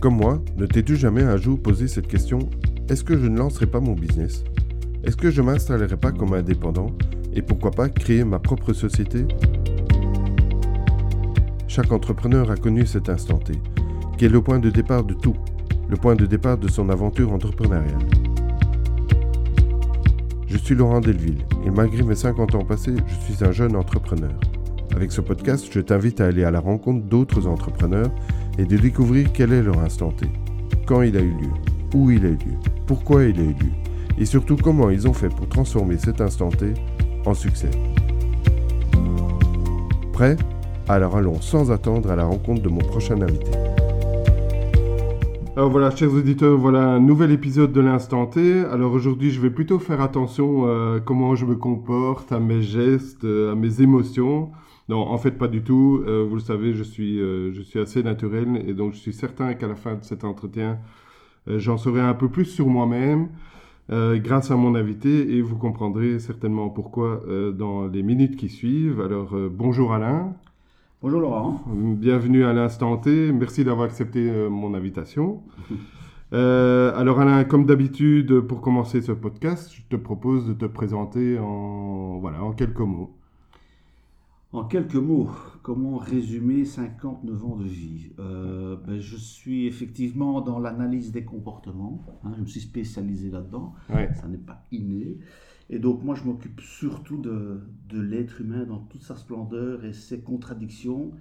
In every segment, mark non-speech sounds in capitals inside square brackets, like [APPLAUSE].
Comme moi, ne t'es-tu jamais un jour posé cette question? Est-ce que je ne lancerai pas mon business? Est-ce que je m'installerai pas comme indépendant? Et pourquoi pas créer ma propre société? Chaque entrepreneur a connu cet instant T, qui est le point de départ de tout, le point de départ de son aventure entrepreneuriale. Je suis Laurent Delville et malgré mes 50 ans passés, je suis un jeune entrepreneur. Avec ce podcast, je t'invite à aller à la rencontre d'autres entrepreneurs et de découvrir quel est leur instant T, quand il a eu lieu, où il a eu lieu, pourquoi il a eu lieu, et surtout comment ils ont fait pour transformer cet instant T en succès. Prêt? Alors allons sans attendre à la rencontre de mon prochain invité. Alors voilà, chers auditeurs, voilà un nouvel épisode de l'instant T. Alors aujourd'hui, je vais plutôt faire attention à comment je me comporte, à mes gestes, à mes émotions. Non, en fait, pas du tout. Euh, vous le savez, je suis, euh, je suis assez naturel et donc je suis certain qu'à la fin de cet entretien, euh, j'en saurai un peu plus sur moi-même grâce à mon invité et vous comprendrez certainement pourquoi dans les minutes qui suivent. Alors, bonjour Alain. Bonjour Laurent. Bienvenue à l'instant T. Merci d'avoir accepté mon invitation. [LAUGHS] alors Alain, comme d'habitude, pour commencer ce podcast, je te propose de te présenter en, voilà, en quelques mots. En quelques mots, comment résumer 59 ans de vie? Euh, ben, Je suis effectivement dans l'analyse des comportements. Hein, je me suis spécialisé là-dedans. Ça n'est pas inné. Et donc moi, je m'occupe surtout de, de l'être humain dans toute sa splendeur et ses contradictions.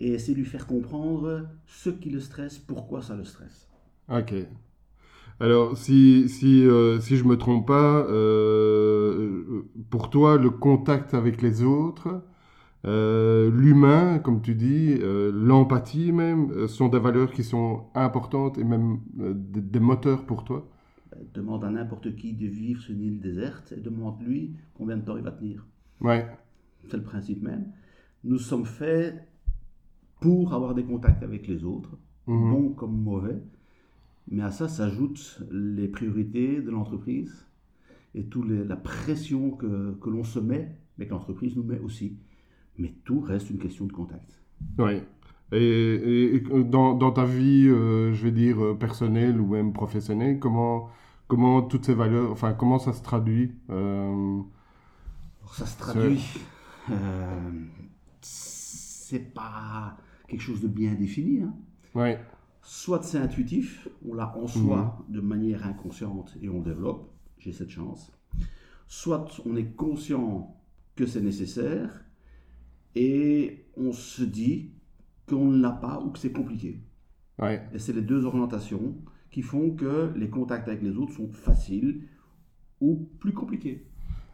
Et essayer de lui faire comprendre ce qui le stresse, pourquoi ça le stresse. Ok. Alors, si, si, euh, si je ne me trompe pas, euh, pour toi, le contact avec les autres, euh, l'humain, comme tu dis, euh, l'empathie même, euh, sont des valeurs qui sont importantes et même des, moteurs pour toi Demande à n'importe qui de vivre sur une île déserte et demande-lui combien de temps il va tenir. Ouais. C'est le principe même. Nous sommes faits pour avoir des contacts avec les autres, mhm. bons comme mauvais. Mais à ça s'ajoutent les priorités de l'entreprise et toute la pression que, que l'on se met, mais que l'entreprise nous met aussi mais tout reste une question de contact. Oui. Et, dans, dans, ta vie, euh, je vais dire, euh, personnelle ou même professionnelle, comment, comment toutes ces valeurs, enfin, comment ça se traduit euh... Ça se traduit. Euh, c'est pas quelque chose de bien défini. Hein. Ouais. Soit c'est intuitif, on l'a en soi mhm. de manière inconsciente et on développe, j'ai cette chance. Soit on est conscient que c'est nécessaire et on se dit qu'on ne l'a pas ou que c'est compliqué. Et c'est les deux orientations qui font que les contacts avec les autres sont faciles ou plus compliqués.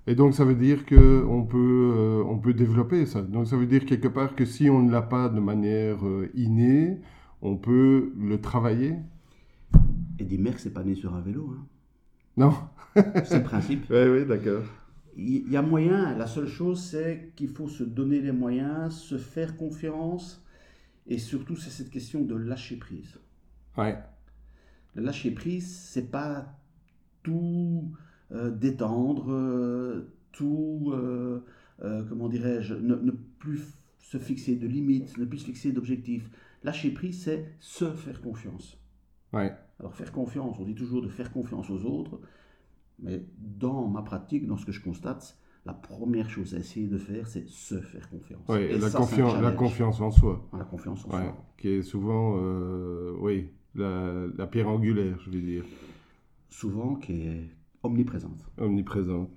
Et donc ça veut dire qu'on peut, euh, on peut développer ça. Donc ça veut dire quelque part que si on ne l'a pas de manière euh, innée, on peut le travailler. Et des que c'est pas né sur un vélo. Hein. Non. c'est le principe. [LAUGHS] Oui, oui, d'accord il y a moyen, la seule chose c'est qu'il faut se donner les moyens, se faire confiance, et surtout c'est cette question de lâcher prise. Ouais. Le lâcher prise, c'est pas tout euh, détendre, euh, tout, euh, comment dirais-je, ne, ne, plus se fixer de limites, ne plus se fixer d'objectifs. Lâcher prise, c'est se faire confiance. Ouais. Alors faire confiance, on dit toujours de faire confiance aux autres, mais dans ma pratique, dans ce que je constate, la première chose à essayer de faire, c'est se faire confiance. Oui, et la, confiance, la confiance en soi. La confiance en soi. Qui est souvent, euh, oui, la, la, pierre angulaire, je vais dire. Souvent, qui est omniprésente. Omniprésente.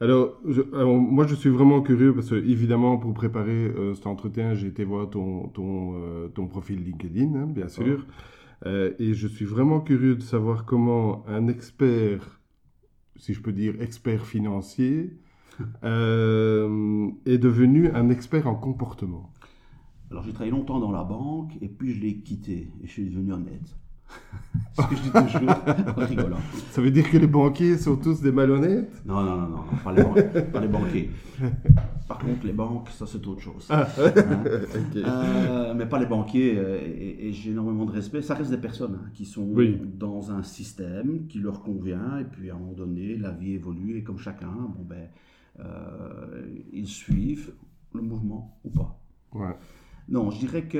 Alors, moi, je suis vraiment curieux parce que, évidemment, pour préparer euh, cet entretien, j'ai été voir ton, ton, euh, ton profil LinkedIn, hein, bien sûr. et je suis vraiment curieux de savoir comment un expert si je peux dire, expert financier, euh, est devenu un expert en comportement Alors j'ai travaillé longtemps dans la banque et puis je l'ai quitté et je suis devenu honnête. Ce que je dis toujours en rigolant. Ça veut dire que les banquiers sont tous des malhonnêtes? Non, non, non, non, pas, les banquiers. Par contre, les banques, ça c'est autre chose. Ah. Hein? Euh, mais pas les banquiers, euh, et, j'ai énormément de respect. Ça reste des personnes hein, qui sont dans un système qui leur convient, et puis à un moment donné, la vie évolue, et comme chacun, bon ben, euh, ils suivent le mouvement ou pas. Ouais. Non, je dirais que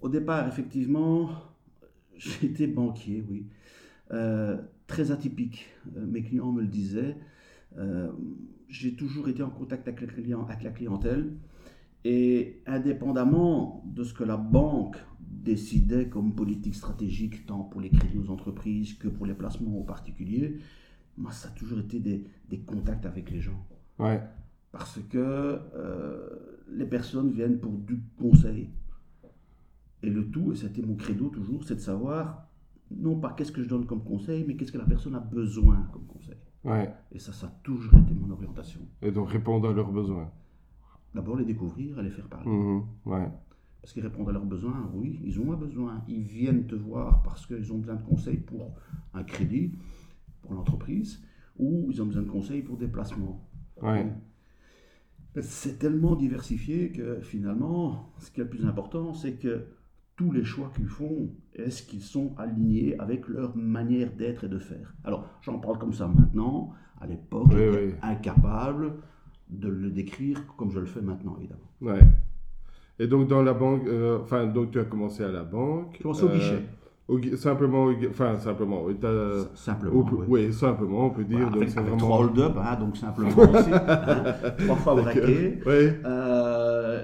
Au départ, effectivement, [LAUGHS] j'étais banquier, oui. Euh, très atypique. Euh, mes clients me le disaient. Euh, j'ai toujours été en contact avec, avec la clientèle. Et indépendamment de ce que la banque décidait comme politique stratégique, tant pour les crédits aux entreprises que pour les placements aux particuliers, moi, ça a toujours été des, des contacts avec les gens. Ouais. Parce que les personnes viennent pour du conseil. Et le tout, et c'était mon credo toujours, c'est de savoir non pas qu'est-ce que je donne comme conseil, mais qu'est-ce que la personne a besoin comme conseil. Ouais. Et ça, ça a toujours été mon orientation. Et donc répondre à leurs besoins. D'abord les découvrir et les faire parler. Mhm. Ouais. Parce qu'ils répondent à leurs besoins, oui, ils ont un besoin. Ils viennent te voir parce qu'ils ont besoin de conseils pour un crédit, pour l'entreprise, ou ils ont besoin de conseils pour des placements. Ouais. C'est tellement diversifié que finalement, ce qui est le plus important, c'est que tous les choix qu'ils font, est-ce qu'ils sont alignés avec leur manière d'être et de faire? Alors, j'en parle comme ça maintenant. À l'époque, Oui, j'étais oui. incapable de le décrire comme je le fais maintenant, évidemment. Ouais. Et donc dans la banque, euh, enfin donc tu as commencé à la banque. Je commençais au euh, guichet. au simplement, enfin simplement. oui, Simplement. on peut- oui. oui, simplement, on peut dire. Voilà, donc avec, c'est avec vraiment. trois hold-up, hein, donc simplement aussi. [LAUGHS] hein, trois fois braqué. Oui. Euh,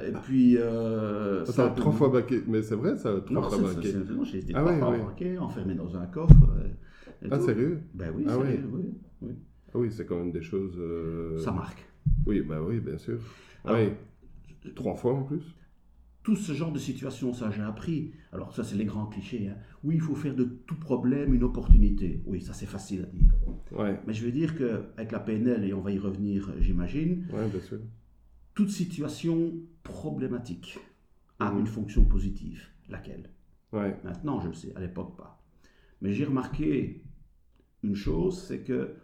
et puis. Euh, Attends, simplement- trois fois baqué. Mais c'est vrai ça, trois Non, fois c'est- non, j'ai été Ah trois fois oui. braqué, enfermé dans un coffre. euh, Ah sérieux? Ben oui, Ah sérieux, oui. Ah oui, c'est quand même des choses. euh, Ça marque. Oui, bah oui, bien sûr. Alors, oui. Trois fois en plus? Tout ce genre de situation, ça j'ai appris. Alors ça c'est les grands clichés. hein. Oui, il faut faire de tout problème une opportunité. Oui, ça c'est facile à dire. Ouais, Mais je veux dire qu'avec la PNL, et on va y revenir j'imagine, ouais, bien sûr. Toute situation problématique a Mhm. une fonction positive. Laquelle? Ouais, Maintenant je le sais, à l'époque pas. Mais j'ai remarqué une chose, c'est que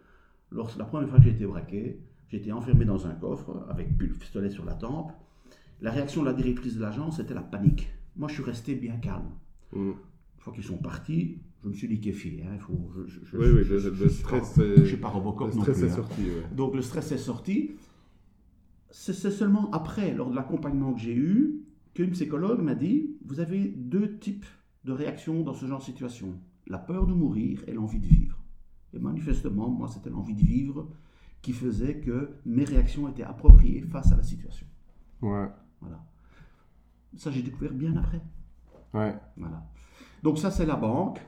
lorsque la première fois que j'ai été braqué, j'étais enfermé dans un coffre avec le pistolet sur la tempe. La réaction de la directrice de l'agence, c'était la panique. Moi, je suis resté bien calme. Mm. Une fois qu'ils sont partis, je me suis liquéfié. hein. Il faut, je, je- Oui, oui, je- le, je- le stress. Je suis pas Robocop le non stress plus. est hein. sorti. ouais. Donc le stress est sorti. C'est seulement après, lors de l'accompagnement que j'ai eu, qu'une psychologue m'a dit, vous avez deux types de réactions dans ce genre de situation. La peur de mourir et l'envie de vivre. Et manifestement, moi, c'était l'envie de vivre qui faisait que mes réactions étaient appropriées face à la situation. Ouais, Voilà. Ça, j'ai découvert bien après. ouais. Voilà. Donc ça, c'est la banque.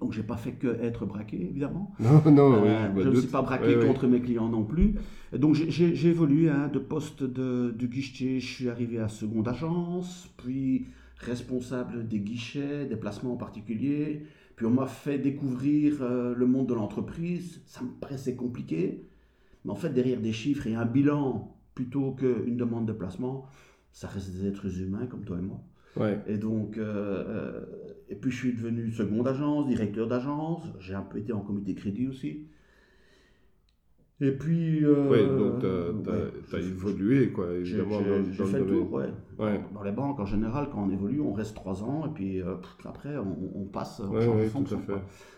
Donc j'ai pas fait que être braqué, évidemment. [LAUGHS] Non, non, Euh, oui, je ne suis pas braqué Oui, oui. contre mes clients non plus. Donc j'ai- évolué hein, de poste de, du guichet, je suis arrivé à seconde agence, puis responsable des guichets, des placements en particulier. Puis on m'a fait découvrir euh, le monde de l'entreprise. Ça me paraissait compliqué. Mais en fait, derrière des chiffres et un bilan plutôt qu'une demande de placement, ça reste des êtres humains comme toi et moi. Ouais, Et donc, euh, euh, et puis je suis devenu seconde agence, directeur d'agence. J'ai un peu été en comité crédit aussi. Et puis. euh, ouais, donc t'as ouais, t'as j'ai- évolué, quoi, j'ai- évidemment, j'ai- fait le tour, ouais. Ouais. Dans les banques, en général, quand on évolue, on reste trois ans et puis euh, après, on, on passe, on Ouais, change de ouais, tout fonction.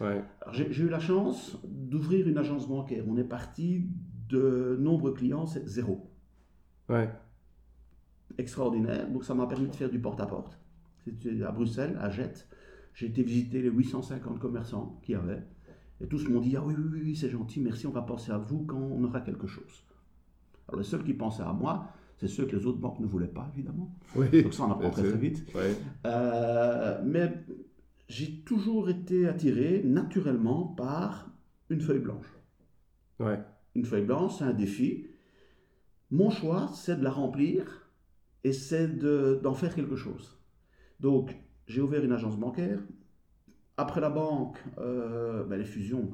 Ouais, J'ai eu la chance d'ouvrir une agence bancaire. On est parti de nombre de clients, c'est zéro. ouais, extraordinaire. Donc ça m'a permis de faire du porte-à-porte. C'était à Bruxelles, à Jette. J'ai été visiter les 850 commerçants qu'il y avait. Et tous m'ont dit, ah oui, oui, oui, c'est gentil, merci, on va penser à vous quand on aura quelque chose. Alors les seuls qui pensaient à moi, c'est ceux que les autres banques ne voulaient pas, évidemment. oui. Donc ça, on apprend très très vite. Euh, mais j'ai toujours été attiré naturellement par une feuille blanche. ouais, Une feuille blanche, c'est un défi. Mon choix, c'est de la remplir et c'est de- d'en faire quelque chose. Donc, j'ai ouvert une agence bancaire. Après la banque, euh, ben, les fusions.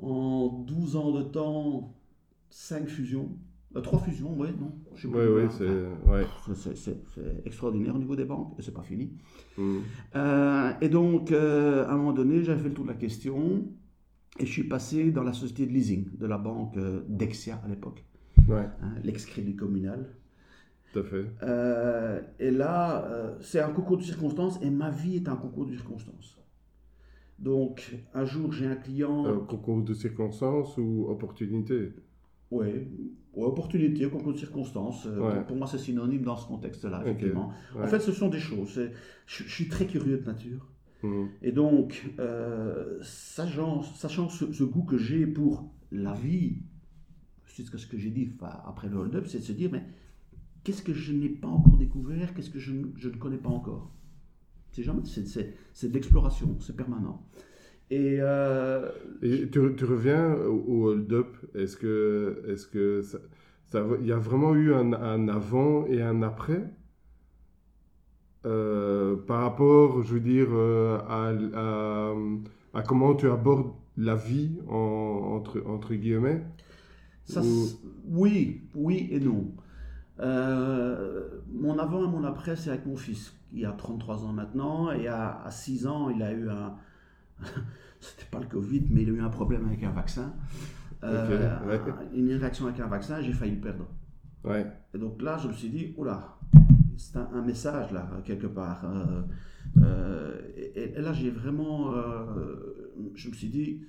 En 12 ans de temps, 5 fusions. 3 fusions, ouais, non je sais combien. ouais, c'est... Ouais. Extraordinaire au niveau des banques, et c'est pas fini. Mm. Euh, et donc, euh, à un moment donné, j'avais fait le tour de la question et je suis passé dans la société de leasing de la banque euh, Dexia à l'époque, Ouais, hein, l'ex-crédit communal. Tout à fait. Euh, et là, euh, c'est un concours de circonstances et ma vie est un concours de circonstances. Donc, un jour, j'ai un client. Euh, concours de circonstances ou opportunité? Ouais, opportunité, concours de circonstances. Euh, pour moi, c'est synonyme dans ce contexte-là, effectivement. En fait, ce sont des choses. Je, suis très curieux de nature. Mmh. Et donc, euh, sachant, sachant ce, goût que j'ai pour la vie, c'est ce que j'ai dit après le hold-up, c'est de se dire, mais qu'est-ce que je n'ai pas encore découvert Qu'est-ce que je, je, ne connais pas encore? C'est jamais, c'est de l'exploration, c'est permanent. Et, euh, tu, tu, reviens au, hold-up. Est-ce que, est-ce que ça, il y a vraiment eu un, un avant et un après? Euh, par rapport, je veux dire, euh, à, à, comment tu abordes la vie entre, entre guillemets? Ça, Oui, oui et non. Mon avant et mon après, c'est avec mon fils. Il a 33 ans maintenant et à, à 6 ans, il a eu un, [LAUGHS] c'était pas le Covid, mais il a eu un problème avec un vaccin. Euh, une réaction avec un vaccin, j'ai failli le perdre. Ouais. Et donc là, je me suis dit, oula, c'est un, message là, quelque part. Euh, euh, et, là, j'ai vraiment, je me suis dit,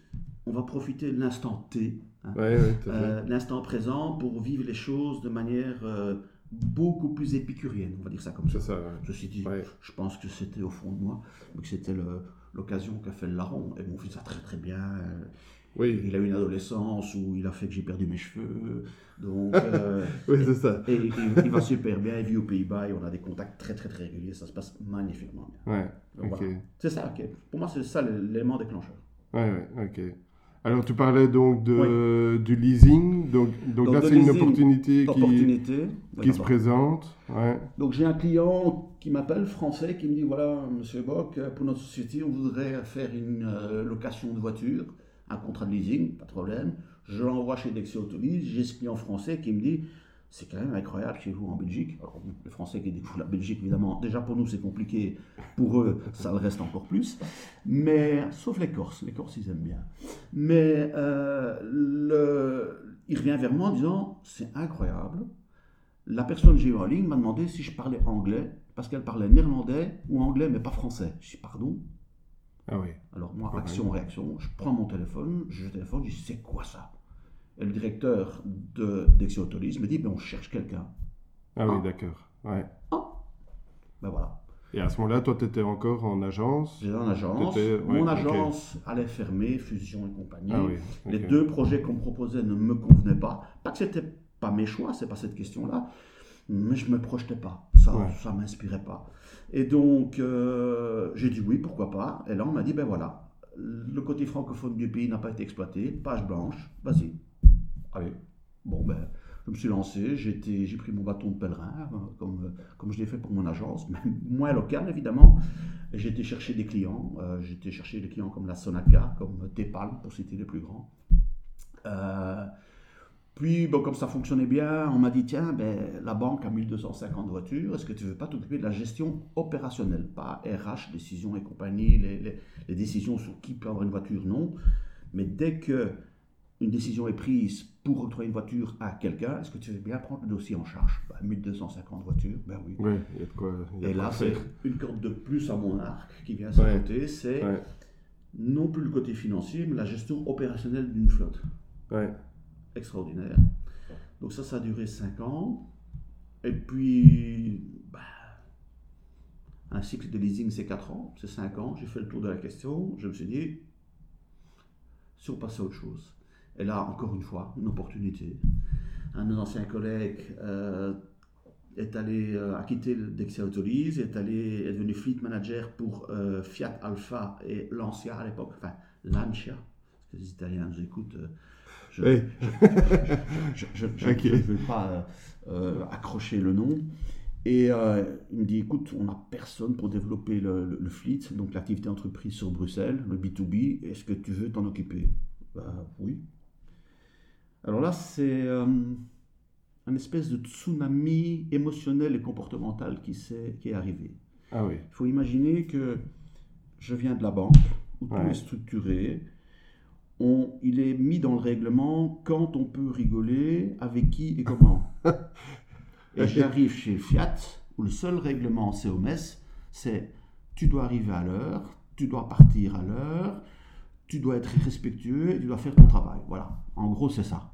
on va profiter de l'instant T, hein. l'instant présent, pour vivre les choses de manière beaucoup plus épicurienne, on va dire ça comme ça. ça Je me suis dit, je pense que c'était au fond de moi, que c'était l'occasion qu'a fait le larron. Et mon fils a très très bien. Euh, oui. Il a eu une adolescence où il a fait que j'ai perdu mes cheveux. Donc, euh, [LAUGHS] oui, c'est ça. Et, il va super bien. Il vit aux Pays-Bas et on a des contacts très très très réguliers. Ça se passe magnifiquement bien. Ouais, C'est ça, ok. Pour moi, c'est ça l'élément déclencheur. Ouais, ouais, ok. Alors, tu parlais donc de, du leasing. Donc, donc, là, c'est une opportunité, qui, qui se présente. Ouais. Donc, j'ai un client qui m'appelle, français, qui me dit voilà, monsieur Bock, pour notre société, on voudrait faire une euh, location de voiture, un contrat de leasing, pas de problème. Je l'envoie chez Dexia Autolise. J'ai ce client français qui me dit c'est quand même incroyable chez vous en Belgique. Alors, les Français qui découvrent la Belgique, évidemment, déjà pour nous c'est compliqué, pour eux ça le reste encore plus. Mais, sauf les Corses, les Corses ils aiment bien. Mais euh, le, il revient vers moi en disant c'est incroyable. La personne que j'ai eu en ligne m'a demandé si je parlais anglais, parce qu'elle parlait néerlandais ou anglais, mais pas français. Je dis pardon? Ah oui. Alors moi, action, réaction, je prends mon téléphone, je téléphone, je dis c'est quoi ça? Et le directeur de d'Exiotolis me dit, ben, on cherche quelqu'un. Ah, oui, ah. d'accord. Ouais. Ah. Ben voilà. Et à ce moment-là, toi, tu étais encore en agence? J'étais en agence. Mon agence allait fermer, fusion et compagnie. Ah, oui, Les deux projets qu'on me proposait ne me convenaient pas. Pas que c'était pas mes choix, c'est pas cette question-là, mais je me projetais pas. Ça, ne ça m'inspirait pas. Et donc, euh, j'ai dit oui, pourquoi pas. Et là, on m'a dit, ben voilà, le côté francophone du pays n'a pas été exploité, page blanche, vas-y, Allez, bon ben, je me suis lancé, j'ai pris mon bâton de pèlerin, hein, comme, comme je l'ai fait pour mon agence, [LAUGHS] même moins local évidemment. Été chercher des clients, euh, été chercher des clients comme la Sonaca, comme Tepal, pour citer les plus grands. Euh, puis, bon, comme ça fonctionnait bien, on m'a dit tiens, ben, la banque a 1250 voitures, est-ce que tu ne veux pas t'occuper de la gestion opérationnelle Pas RH, décision et compagnie, les, les décisions sur qui peut avoir une voiture, non. Mais dès que une décision est prise pour octroyer une voiture à quelqu'un, est-ce que tu veux bien prendre le dossier en charge? 1250 bah, voitures, ben oui. il y a de quoi. Et là, c'est une corde de plus à mon arc qui vient s'ajouter, c'est non plus le côté financier, mais la gestion opérationnelle d'une flotte. Ouais. Extraordinaire. Donc ça, ça a duré 5 ans. Et puis, bah, un cycle de leasing, c'est 4 ans, c'est 5 ans. J'ai fait le tour de la question. Je me suis dit, si on passait à autre chose. Et là, encore une fois, une opportunité. Un de nos anciens collègues euh, est allé, euh, a quitté Dexia Autolise, est, allé, est devenu fleet manager pour euh, Fiat Alpha et Lancia à l'époque, enfin Lancia, parce que les Italiens nous écoutent. je ne veux pas accrocher le nom. Et il me dit, écoute, on n'a personne pour développer le, le fleet, donc l'activité entreprise sur Bruxelles, le B2B, est-ce que tu veux t'en occuper? Bah, Oui, alors là, c'est euh, un espèce de tsunami émotionnel et comportemental qui, est, qui est arrivé. Ah oui. Il faut imaginer que je viens de la banque, où tout est structuré. On, il est mis dans le règlement quand on peut rigoler, avec qui et comment. [LAUGHS] et j'arrive chez Fiat, où le seul règlement COMS, c'est tu dois arriver à l'heure, tu dois partir à l'heure, tu dois être respectueux et tu dois faire ton travail. Voilà. En gros, c'est ça.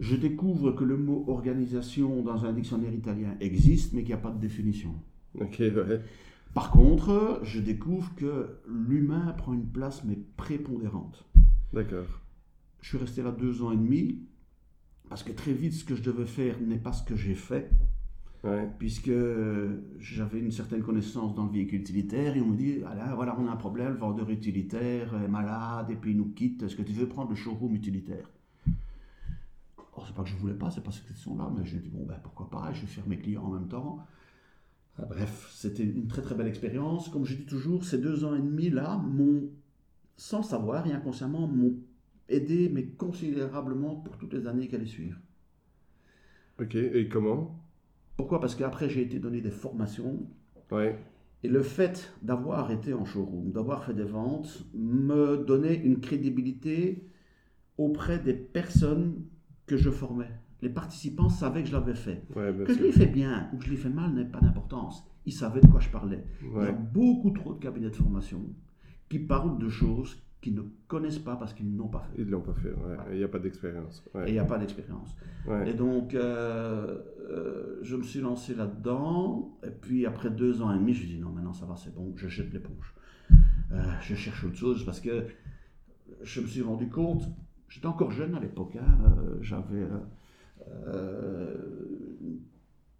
Je découvre que le mot organisation dans un dictionnaire italien existe, mais qu'il n'y a pas de définition. Ok, ouais. Par contre, je découvre que l'humain prend une place, mais prépondérante. D'accord. Je suis resté là deux ans et demi, parce que très vite, ce que je devais faire n'est pas ce que j'ai fait. Ouais. puisque j'avais une certaine connaissance dans le véhicule utilitaire et on me dit ah voilà on a un problème le vendeur utilitaire est malade et puis il nous quitte est-ce que tu veux prendre le showroom utilitaire? Oh, c'est pas que je voulais pas c'est pas cette question là mais j'ai dit bon ben pourquoi pas je vais faire mes clients en même temps. Ah, bref c'était une très très belle expérience. Comme je dis toujours ces deux ans et demi là m'ont sans le savoir et inconsciemment m'ont aidé mais considérablement pour toutes les années qui allaient suivre. Ok, et comment? Pourquoi? Parce qu'après, j'ai été donné des formations. Ouais. Et le fait d'avoir été en showroom, d'avoir fait des ventes, me donnait une crédibilité auprès des personnes que je formais. Les participants savaient que je l'avais fait. Ouais, Que je l'ai fait bien ou que je l'ai fait mal n'est pas d'importance. Ils savaient de quoi je parlais. Il y a beaucoup trop de cabinets de formation qui parlent de choses qu'ils ne connaissent pas parce qu'ils n'ont pas fait. Ils l'ont pas fait, ouais. Il n'y a pas d'expérience. Et il n'y a pas d'expérience. Et donc, euh, euh, je me suis lancé là-dedans. Et puis, après deux ans et demi, je me suis dit, non, maintenant ça va, c'est bon, je jette l'éponge. Euh, je cherche autre chose parce que je me suis rendu compte, j'étais encore jeune à l'époque, hein, euh, j'avais euh, euh, une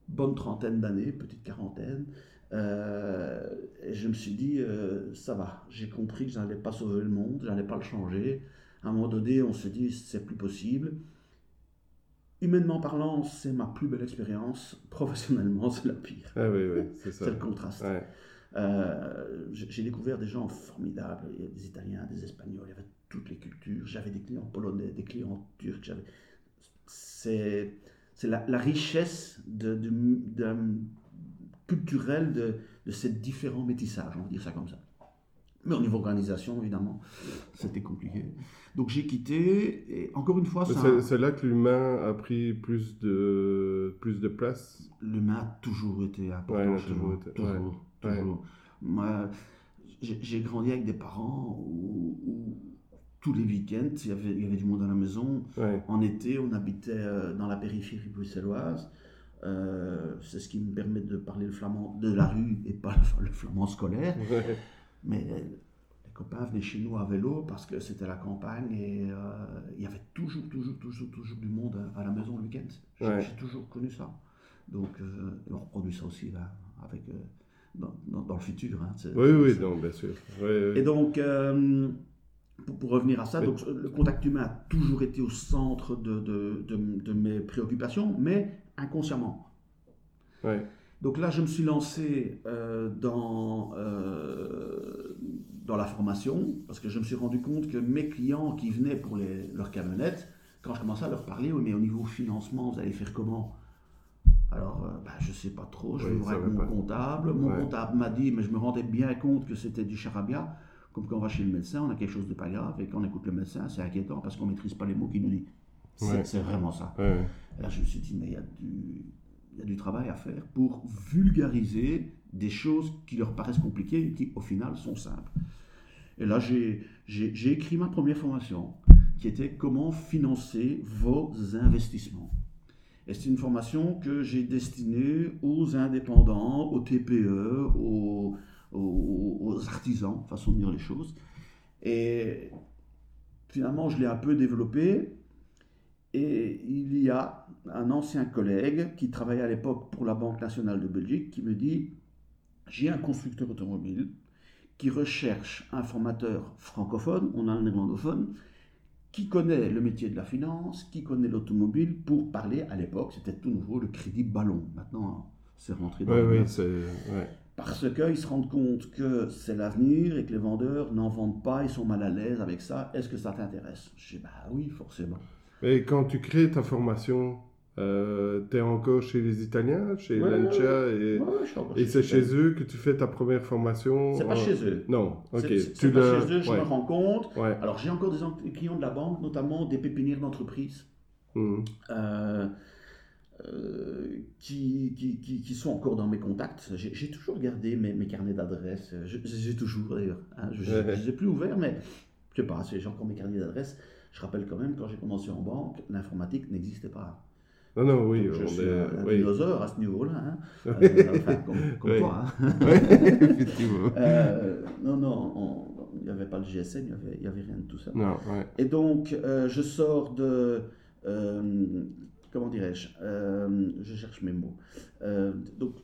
bonne trentaine d'années, petite quarantaine. Euh, et je me suis dit, euh, ça va, j'ai compris que je n'allais pas sauver le monde, je n'allais pas le changer. À un moment donné, on se dit, c'est plus possible. Humainement parlant, c'est ma plus belle expérience. Professionnellement, c'est la pire. Ah oui, oui, c'est [LAUGHS] ça. C'est le contraste. Ouais. Euh, j'ai découvert des gens formidables. Il y a des Italiens, des Espagnols, il y avait toutes les cultures. J'avais des clients polonais, des clients turcs. j'avais- C'est c'est la, la richesse de, de, de- culturelle de, de ces différents métissages, on va dire ça comme ça. Mais au niveau organisation, évidemment, c'était compliqué. Donc j'ai quitté, et encore une fois, C'est là que l'humain a pris plus de, plus de place? l'humain a toujours été important Ouais, toujours moi. été- Toujours, ouais, toujours. Moi, j'ai j'ai grandi avec des parents où, où tous les week-ends, il y, avait, il y avait du monde à la maison. Ouais. En été, on habitait euh, dans la périphérie bruxelloise. Euh, c'est ce qui me permet de parler le flamand de la rue et pas [LAUGHS] le, flamand scolaire. Ouais. Mais euh, les copains venaient chez nous à vélo parce que c'était la campagne et euh, il y avait toujours, toujours, toujours, toujours du monde à, la maison le week-end. J'ai Ouais. toujours connu ça. Donc, euh, on reproduit ça aussi là, avec, dans, dans- dans le futur. hein. Oui, oui, non, bien sûr. Ouais, et donc, pour, pour revenir à ça, donc, le contact humain a toujours été au centre de, de- de- de mes préoccupations, mais inconsciemment. ouais. Donc là, je me suis lancé euh, dans, euh, dans la formation, parce que je me suis rendu compte que mes clients qui venaient pour les, leurs camionnettes, quand je commençais à leur parler, oui, mais au niveau financement, vous allez faire comment? Alors, euh, bah, je ne sais pas trop, je Oui, vais voir avec mon pas. comptable. Mon Ouais. comptable m'a dit, mais je me rendais bien compte que c'était du charabia. Comme quand on va chez le médecin, on a quelque chose de pas grave, et quand on écoute le médecin, c'est inquiétant parce qu'on ne maîtrise pas les mots qu'il nous dit. C'est Ouais. vraiment ça. ouais. Là, je me suis dit, mais il y, a du, il y a du travail à faire pour vulgariser des choses qui leur paraissent compliquées et qui, au final, sont simples. Et là, j'ai écrit ma première formation, qui était comment financer vos investissements. Et c'est une formation que j'ai destinée aux indépendants, aux TPE, aux, aux- aux artisans, façon de dire les choses. Et finalement, je l'ai un peu développée. Et il y a un ancien collègue qui travaillait à l'époque pour la Banque nationale de Belgique qui me dit J'ai un constructeur automobile qui recherche un formateur francophone, on a un néerlandophone, qui connaît le métier de la finance, qui connaît l'automobile pour parler à l'époque, c'était tout nouveau, le crédit ballon. Maintenant, c'est rentré dans Ouais, le oui, c'est. Ouais. Parce qu'ils se rendent compte que c'est l'avenir et que les vendeurs n'en vendent pas, ils sont mal à l'aise avec ça. Est-ce que ça t'intéresse? Je dis bah oui, forcément. Et quand tu crées ta formation, euh, tu es encore chez les Italiens, chez Ouais, Lancia, et, Ouais, et c'est chez eux que tu fais ta première formation C'est pas en- chez eux. Non, ok. C'est- pas le- chez eux, je ouais. me rends compte. Alors j'ai encore des en- des clients de la banque, notamment des pépinières d'entreprise. Euh, euh, qui, qui, qui, qui sont encore dans mes contacts. J'ai j'ai toujours gardé mes, mes carnets d'adresses. Je, je les ai toujours d'ailleurs. hein. Je ne les ai plus ouverts, mais je sais pas, j'ai encore mes carnets d'adresses. Je rappelle quand même, quand j'ai commencé en banque, l'informatique n'existait pas. Non, non, oui, Donc, je on suis est. un, oui. dinosaure à ce niveau-là. hein. [LAUGHS] Euh, enfin, comme, comme Oui. toi. hein. [LAUGHS] Euh, non, non, on- il n'y avait pas le GSM, il n'y avait, rien de tout ça. Non, ouais. Et donc, euh, je sors de. Comment dirais-je Euh, Je cherche mes mots. Euh, donc,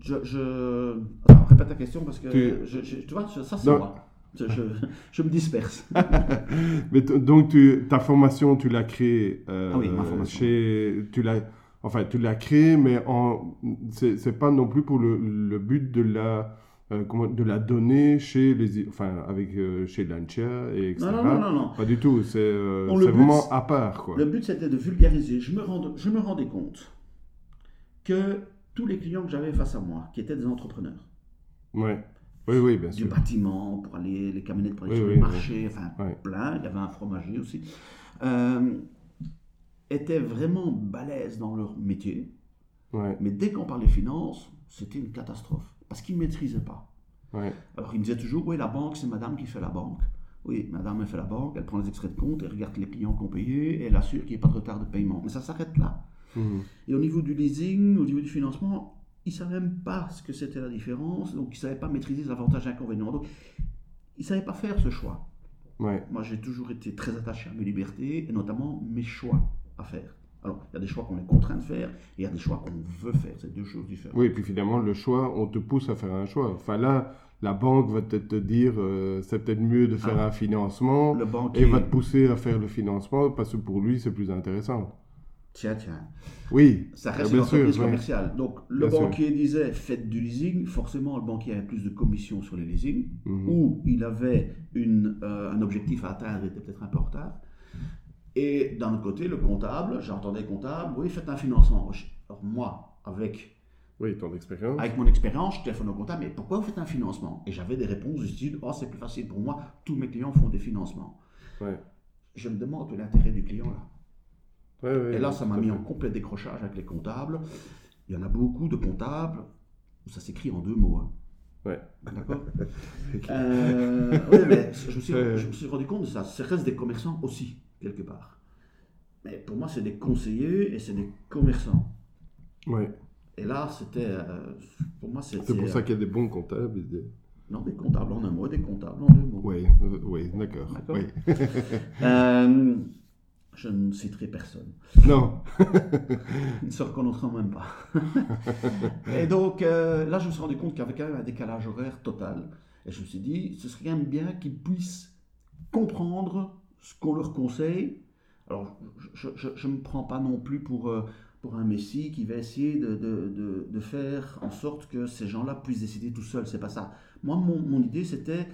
je. je... Répète ta question parce que. Tu- je- je- tu vois, ça c'est moi. Je, me disperse. [LAUGHS] Mais donc, tu, ta formation, tu l'as créée euh, Ah oui, ma formation. chez. Tu l'as, enfin, tu l'as créée, mais en, c'est, c'est pas non plus pour le, le but de la. Euh, comment, de la donner chez les, enfin, avec, euh, chez Lancia et etc. Non, non, non, non, non. Pas du tout, c'est, euh, Bon, vraiment à part, quoi. Le but, c'était de vulgariser. Je me, rends- je me rendais compte que tous les clients que j'avais face à moi, qui étaient des entrepreneurs, Ouais. Oui, oui, bien du sûr. bâtiment, pour aller, les camionnettes pour aller Oui, sur oui, le oui. marché, enfin Ouais. plein, il y avait un fromager aussi, euh, étaient vraiment balèzes dans leur métier. Ouais, Mais dès qu'on parlait finances, c'était une catastrophe, parce qu'ils ne maîtrisaient pas. ouais. Alors ils me disaient toujours, oui, la banque, c'est madame qui fait la banque. Oui, madame, elle fait la banque, elle prend les extraits de compte, elle regarde les clients qui ont payé, et elle assure qu'il n'y ait pas de retard de paiement. Mais ça s'arrête là. Mhm. Et au niveau du leasing, au niveau du financement, ils ne savaient même pas ce que c'était la différence, donc ils ne savaient pas maîtriser les avantages et inconvénients. Donc, ils ne savaient pas faire ce choix. Ouais. Moi, j'ai toujours été très attaché à mes libertés, et notamment mes choix à faire. Alors, il y a des choix qu'on est contraint de faire, et il y a des choix qu'on veut faire. C'est deux choses différentes. Oui, et puis finalement, le choix, on te pousse à faire un choix. Enfin là, la banque va peut-être te dire, euh, c'est peut-être mieux de faire Ah. un financement, Le banquier, et va te pousser à faire le financement, parce que pour lui, c'est plus intéressant. tiens, tiens, Oui, ça reste une entreprise sûr, ouais. commerciale. Donc, le Bien sûr. banquier disait, faites du leasing. Forcément, le banquier avait plus de commissions sur les leasings. Mhm. où il avait une, euh, un objectif à atteindre, il était peut-être un peu en retard. Et d'un autre côté, le comptable, j'entendais comptable, oui, faites un financement. Alors moi, avec, Oui, ton expérience. avec mon expérience, je téléphone au comptable, mais pourquoi vous faites un financement? Et j'avais des réponses du style, oh, c'est plus facile pour moi, tous mes clients font des financements. Ouais. Je me demande l'intérêt du client là. Ouais, ouais, Et là, ça m'a mis en complet décrochage avec les comptables. Il y en a beaucoup de comptables où ça s'écrit en deux mots. hein. Ouais. D'accord [LAUGHS] Euh, oui, mais je me, suis, je me suis rendu compte de ça. Ça reste des commerçants aussi, quelque part. Mais pour moi, c'est des conseillers et c'est des commerçants. Ouais. Et là, c'était. euh, pour moi. C'est pour ça euh, qu'il y a des bons comptables. et des- Non, des comptables en un mot, des comptables en deux mots. Oui, euh, oui, d'accord. D'accord. Oui. [LAUGHS] Euh, je ne citerai personne. Non. Ils [LAUGHS] ne se reconnaîtront même pas. [LAUGHS] et donc, euh, là, je me suis rendu compte qu'il y avait quand même un décalage horaire total. Et je me suis dit, ce serait quand même bien qu'ils puissent comprendre ce qu'on leur conseille. Alors, je ne me prends pas non plus pour, euh, pour un messie qui va essayer de, de- de- de faire en sorte que ces gens-là puissent décider tout seuls. C'est pas ça. Moi, mon, mon idée, c'était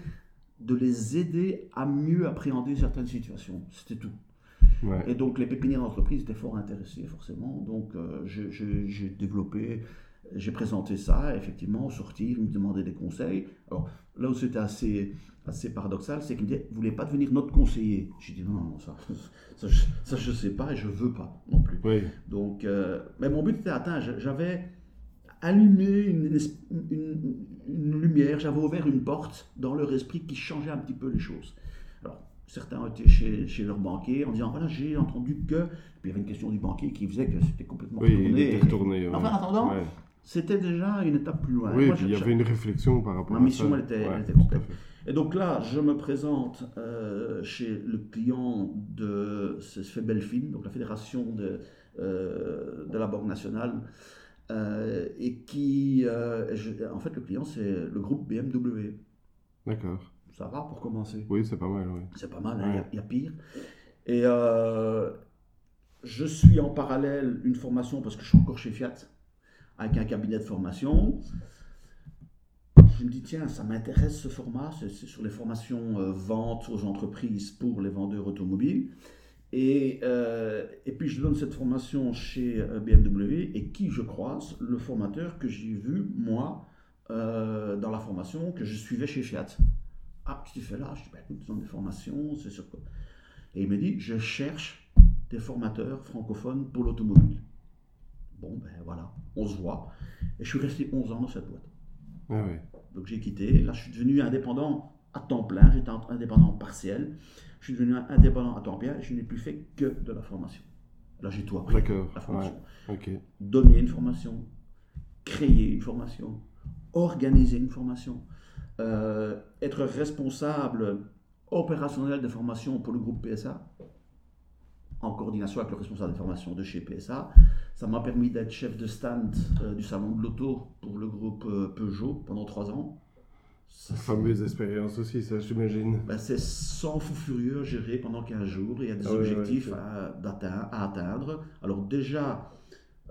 de les aider à mieux appréhender certaines situations. C'était tout. Ouais. Et donc les pépinières d'entreprise étaient fort intéressés forcément. Donc euh, j'ai développé, j'ai présenté ça. Effectivement, au sortir, ils me demandaient des conseils. Alors là où c'était assez, assez paradoxal, c'est qu'ils me disaient, vous voulez pas devenir notre conseiller? J'ai dit non, non, non, ça, ça, je- ça je sais pas et je veux pas non plus. Oui. Donc, euh, mais mon but était atteint. J'avais allumé une, es- une- une lumière, j'avais ouvert une porte dans leur esprit qui changeait un petit peu les choses. Alors, certains ont été chez, chez leur banquier en disant voilà, j'ai entendu que. Puis il y avait une question du banquier qui faisait que c'était complètement Oui, il retourné. était retourné. ouais. Enfin, en attendant, Ouais. C'était déjà une étape plus loin. Oui, Moi, il je- y avait une réflexion par rapport Ma à ça. mission, elle était- elle Ouais, était tout à complète. Et donc là, je me présente euh, chez le client de ce fait Belfin, donc la fédération de, euh, de la Banque nationale, euh, et qui, je- en fait, le client, c'est le groupe BMW. D'accord. Ça va pour commencer? Oui, c'est pas mal, oui. C'est pas mal, hein, il Ouais. y a- il y, a pire. Et je suis en parallèle une formation, parce que je suis encore chez Fiat, avec un cabinet de formation. Je me dis, tiens, ça m'intéresse ce format, c'est sur les formations euh, vente aux entreprises pour les vendeurs automobiles. Et, euh, et puis je donne cette formation chez euh, BMW et qui je croise Le formateur que j'ai vu, moi, euh, dans la formation que je suivais chez Fiat. Ah, qu'est-ce que tu là? Je dis, bah, écoute, ils ont des formations, c'est sur quoi? Et il me dit, je cherche des formateurs francophones pour l'automobile. Bon, ben voilà, on se voit. Et je suis resté 11 ans dans cette boîte. Ah. Donc j'ai quitté. Là, je suis devenu indépendant à temps plein. J'étais en- indépendant partiel. je suis devenu indépendant à temps plein je n'ai plus fait que de la formation. Là, j'ai tout appris. D'accord. La formation. Donner une formation, créer une formation, organiser une formation, euh, être responsable opérationnel de formation pour le groupe PSA, en coordination avec le responsable de formation de chez PSA. Ça m'a permis d'être chef de stand euh, du salon de l'auto pour le groupe euh, Peugeot pendant trois ans. Ça, fameuse expérience aussi, ça, j'imagine. Ben, c'est sans fou furieux géré pendant 15 jours. Il y a des ah objectifs à, à, atteindre. Alors déjà,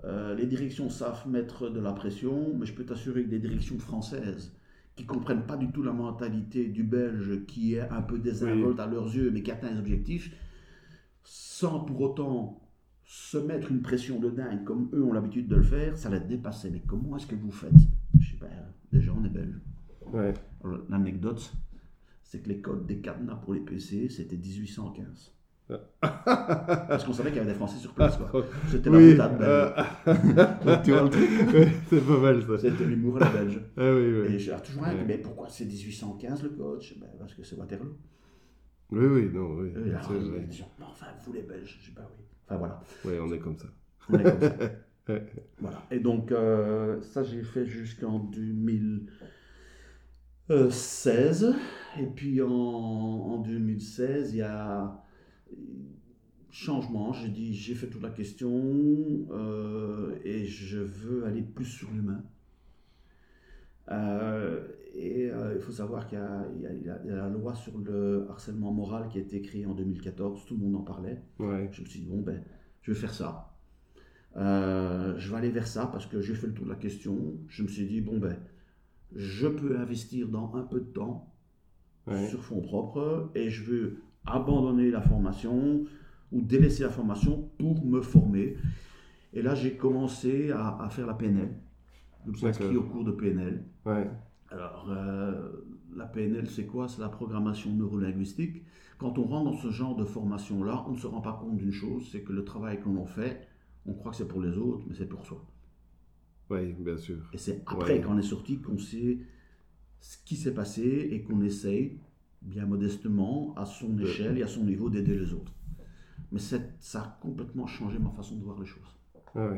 euh, les directions savent mettre de la pression, mais je peux t'assurer que des directions françaises qui comprennent pas du tout la mentalité du Belge, qui est un peu désinvolte à leurs yeux, mais qui atteint les objectifs, sans pour autant se mettre une pression de dingue comme eux ont l'habitude de le faire, ça les dépasser. Mais comment est-ce que vous faites? Je sais pas, déjà on est belge. L'anecdote, c'est que les codes des cadenas pour les PC, c'était 1815. [LAUGHS] Parce qu'on savait qu'il y avait des Français sur place. C'était la boutade belge. [LAUGHS] tu vois le truc [LAUGHS] C'est pas mal ça. C'était l'humour à la belge. Ah, oui. Et j'ai toujours dit, mais pourquoi c'est 1815 le coach? Ben, Parce que c'est Waterloo. Oui, oui, non, oui. Et alors, enfin, vous les Belges, je sais pas, oui. Enfin voilà. Oui, on est comme ça. On est comme ça. [LAUGHS] voilà. Et donc, euh, ça, j'ai fait jusqu'en 2016. Et puis en, en 2016, il y a changement. J'ai dit, j'ai fait toute la question euh, et je veux aller plus sur l'humain. Euh, et euh, il faut savoir qu'il y, y, a la loi sur le harcèlement moral qui a été créée en 2014, tout le monde en parlait. Je me suis dit, bon, ben, je vais faire ça. je vais aller vers ça parce que j'ai fait le tour de la question. Je me suis dit, bon, ben, je peux investir dans un peu de temps sur fonds propres et je veux abandonner la formation ou délaisser la formation pour me former. Et là, j'ai commencé à, faire la PNL. Je me suis inscrit au cours de PNL. Ouais. Alors, euh, la PNL, c'est quoi? C'est la programmation neurolinguistique. Quand on rentre dans ce genre de formation-là, on ne se rend pas compte d'une chose, c'est que le travail qu'on en fait, on croit que c'est pour les autres, mais c'est pour soi. Oui, bien sûr. Et c'est après, quand on est sorti, qu'on sait ce qui s'est passé et qu'on essaye bien modestement, à son échelle et à son niveau, d'aider les autres. Mais ça a complètement changé ma façon de voir les choses. Ah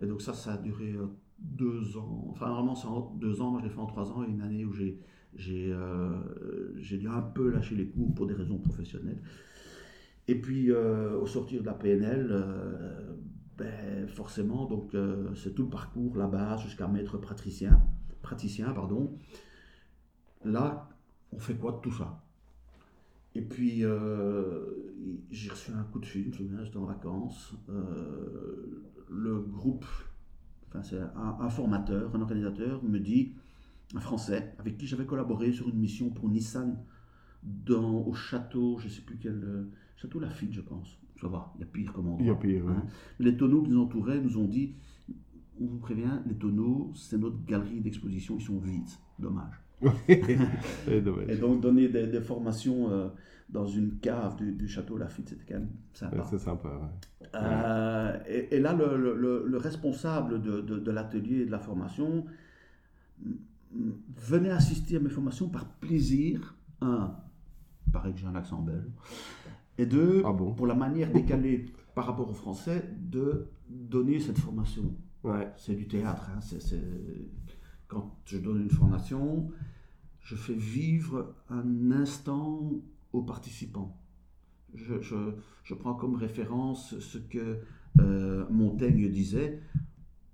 et donc ça, ça a duré euh, deux ans. Enfin, normalement, c'est en deux ans. Moi, je l'ai fait en trois ans. Et une année où j'ai j'ai euh, dû un peu lâcher les cours pour des raisons professionnelles. Et puis, euh, au sortir de la PNL, ben, forcément, donc c'est tout le parcours, la base, jusqu'à maître praticien, praticien, pardon. Là, on fait quoi de tout ça? Et puis, euh, j'ai reçu un coup de fil, je me souviens, j'étais en vacances. Euh, le groupe, enfin, c'est un, formateur, un organisateur, me dit, un Français, avec qui j'avais collaboré sur une mission pour Nissan dans, au château, je ne sais plus quel. Euh, château Lafitte, je pense. Ça va, il y a pire comme endroit. Il y a pire, hein. Les tonneaux qui nous entouraient nous ont dit on vous prévient, les tonneaux, c'est notre galerie d'exposition, ils sont vides. Dommage. [LAUGHS] et donc donner des, formations euh, dans une cave du, château Lafitte, c'était quand même sympa. c'est sympa. Euh, et, là, le, responsable de, l'atelier et de la formation venait assister à mes formations par plaisir. Un, paraît que j'ai un accent belge. Et deux, ah bon? pour la manière décalée par rapport au français de donner cette formation. Ouais. C'est du théâtre. Hein, c'est quand je donne une formation, je fais vivre un instant aux participants. Je, je, prends comme référence ce que euh, Montaigne disait, il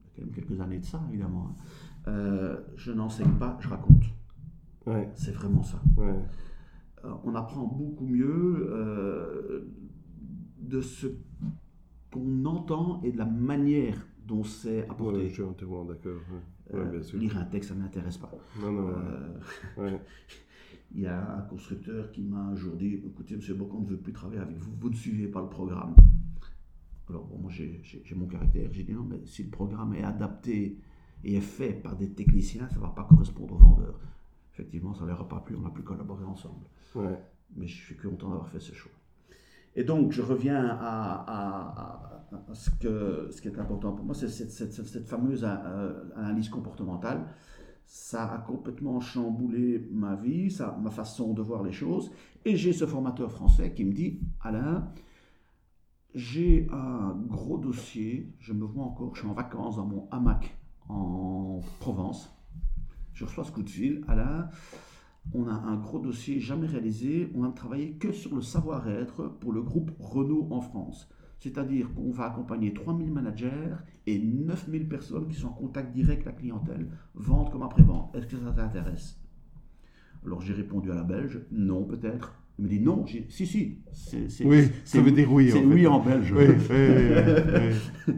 y a quand même quelques années de ça, évidemment. Hein. Euh, je n'enseigne pas, je raconte. Ouais. C'est vraiment ça. Ouais. Euh, on apprend beaucoup mieux de ce qu'on entend et de la manière dont c'est apporté. Ouais, je suis entièrement d'accord. Euh, lire un texte, ça ne m'intéresse pas. Non, non, euh, [LAUGHS] il y a un constructeur qui m'a un jour dit écoutez, monsieur Bocon ne veut plus travailler avec vous, vous ne suivez pas le programme. Alors, moi, j'ai mon caractère. J'ai dit non, mais si le programme est adapté et est fait par des techniciens, ça ne va pas correspondre aux vendeurs. Effectivement, ça ne leur a pas plu, on n'a plus collaboré ensemble. Mais je suis content d'avoir fait ce choix. Et donc, je reviens à, ce, qui est important pour moi, c'est cette, fameuse euh, analyse comportementale. Ça a complètement chamboulé ma vie, ma façon de voir les choses. Et j'ai ce formateur français qui me dit, Alain, j'ai un gros dossier, je me vois encore, je suis en vacances dans mon hamac en Provence. Je reçois ce coup de fil, Alain, on a un gros dossier jamais réalisé, on va travailler que sur le savoir-être pour le groupe Renault en France. C'est-à-dire qu'on va accompagner 3000 managers et 9000 personnes qui sont en contact direct avec la clientèle, vente comme après-vente. Est-ce que ça t'intéresse? Alors j'ai répondu à la Belge, non peut-être. Il me dit non, si, si. oui, ça veut dire oui. C'est oui en belge. [LAUGHS]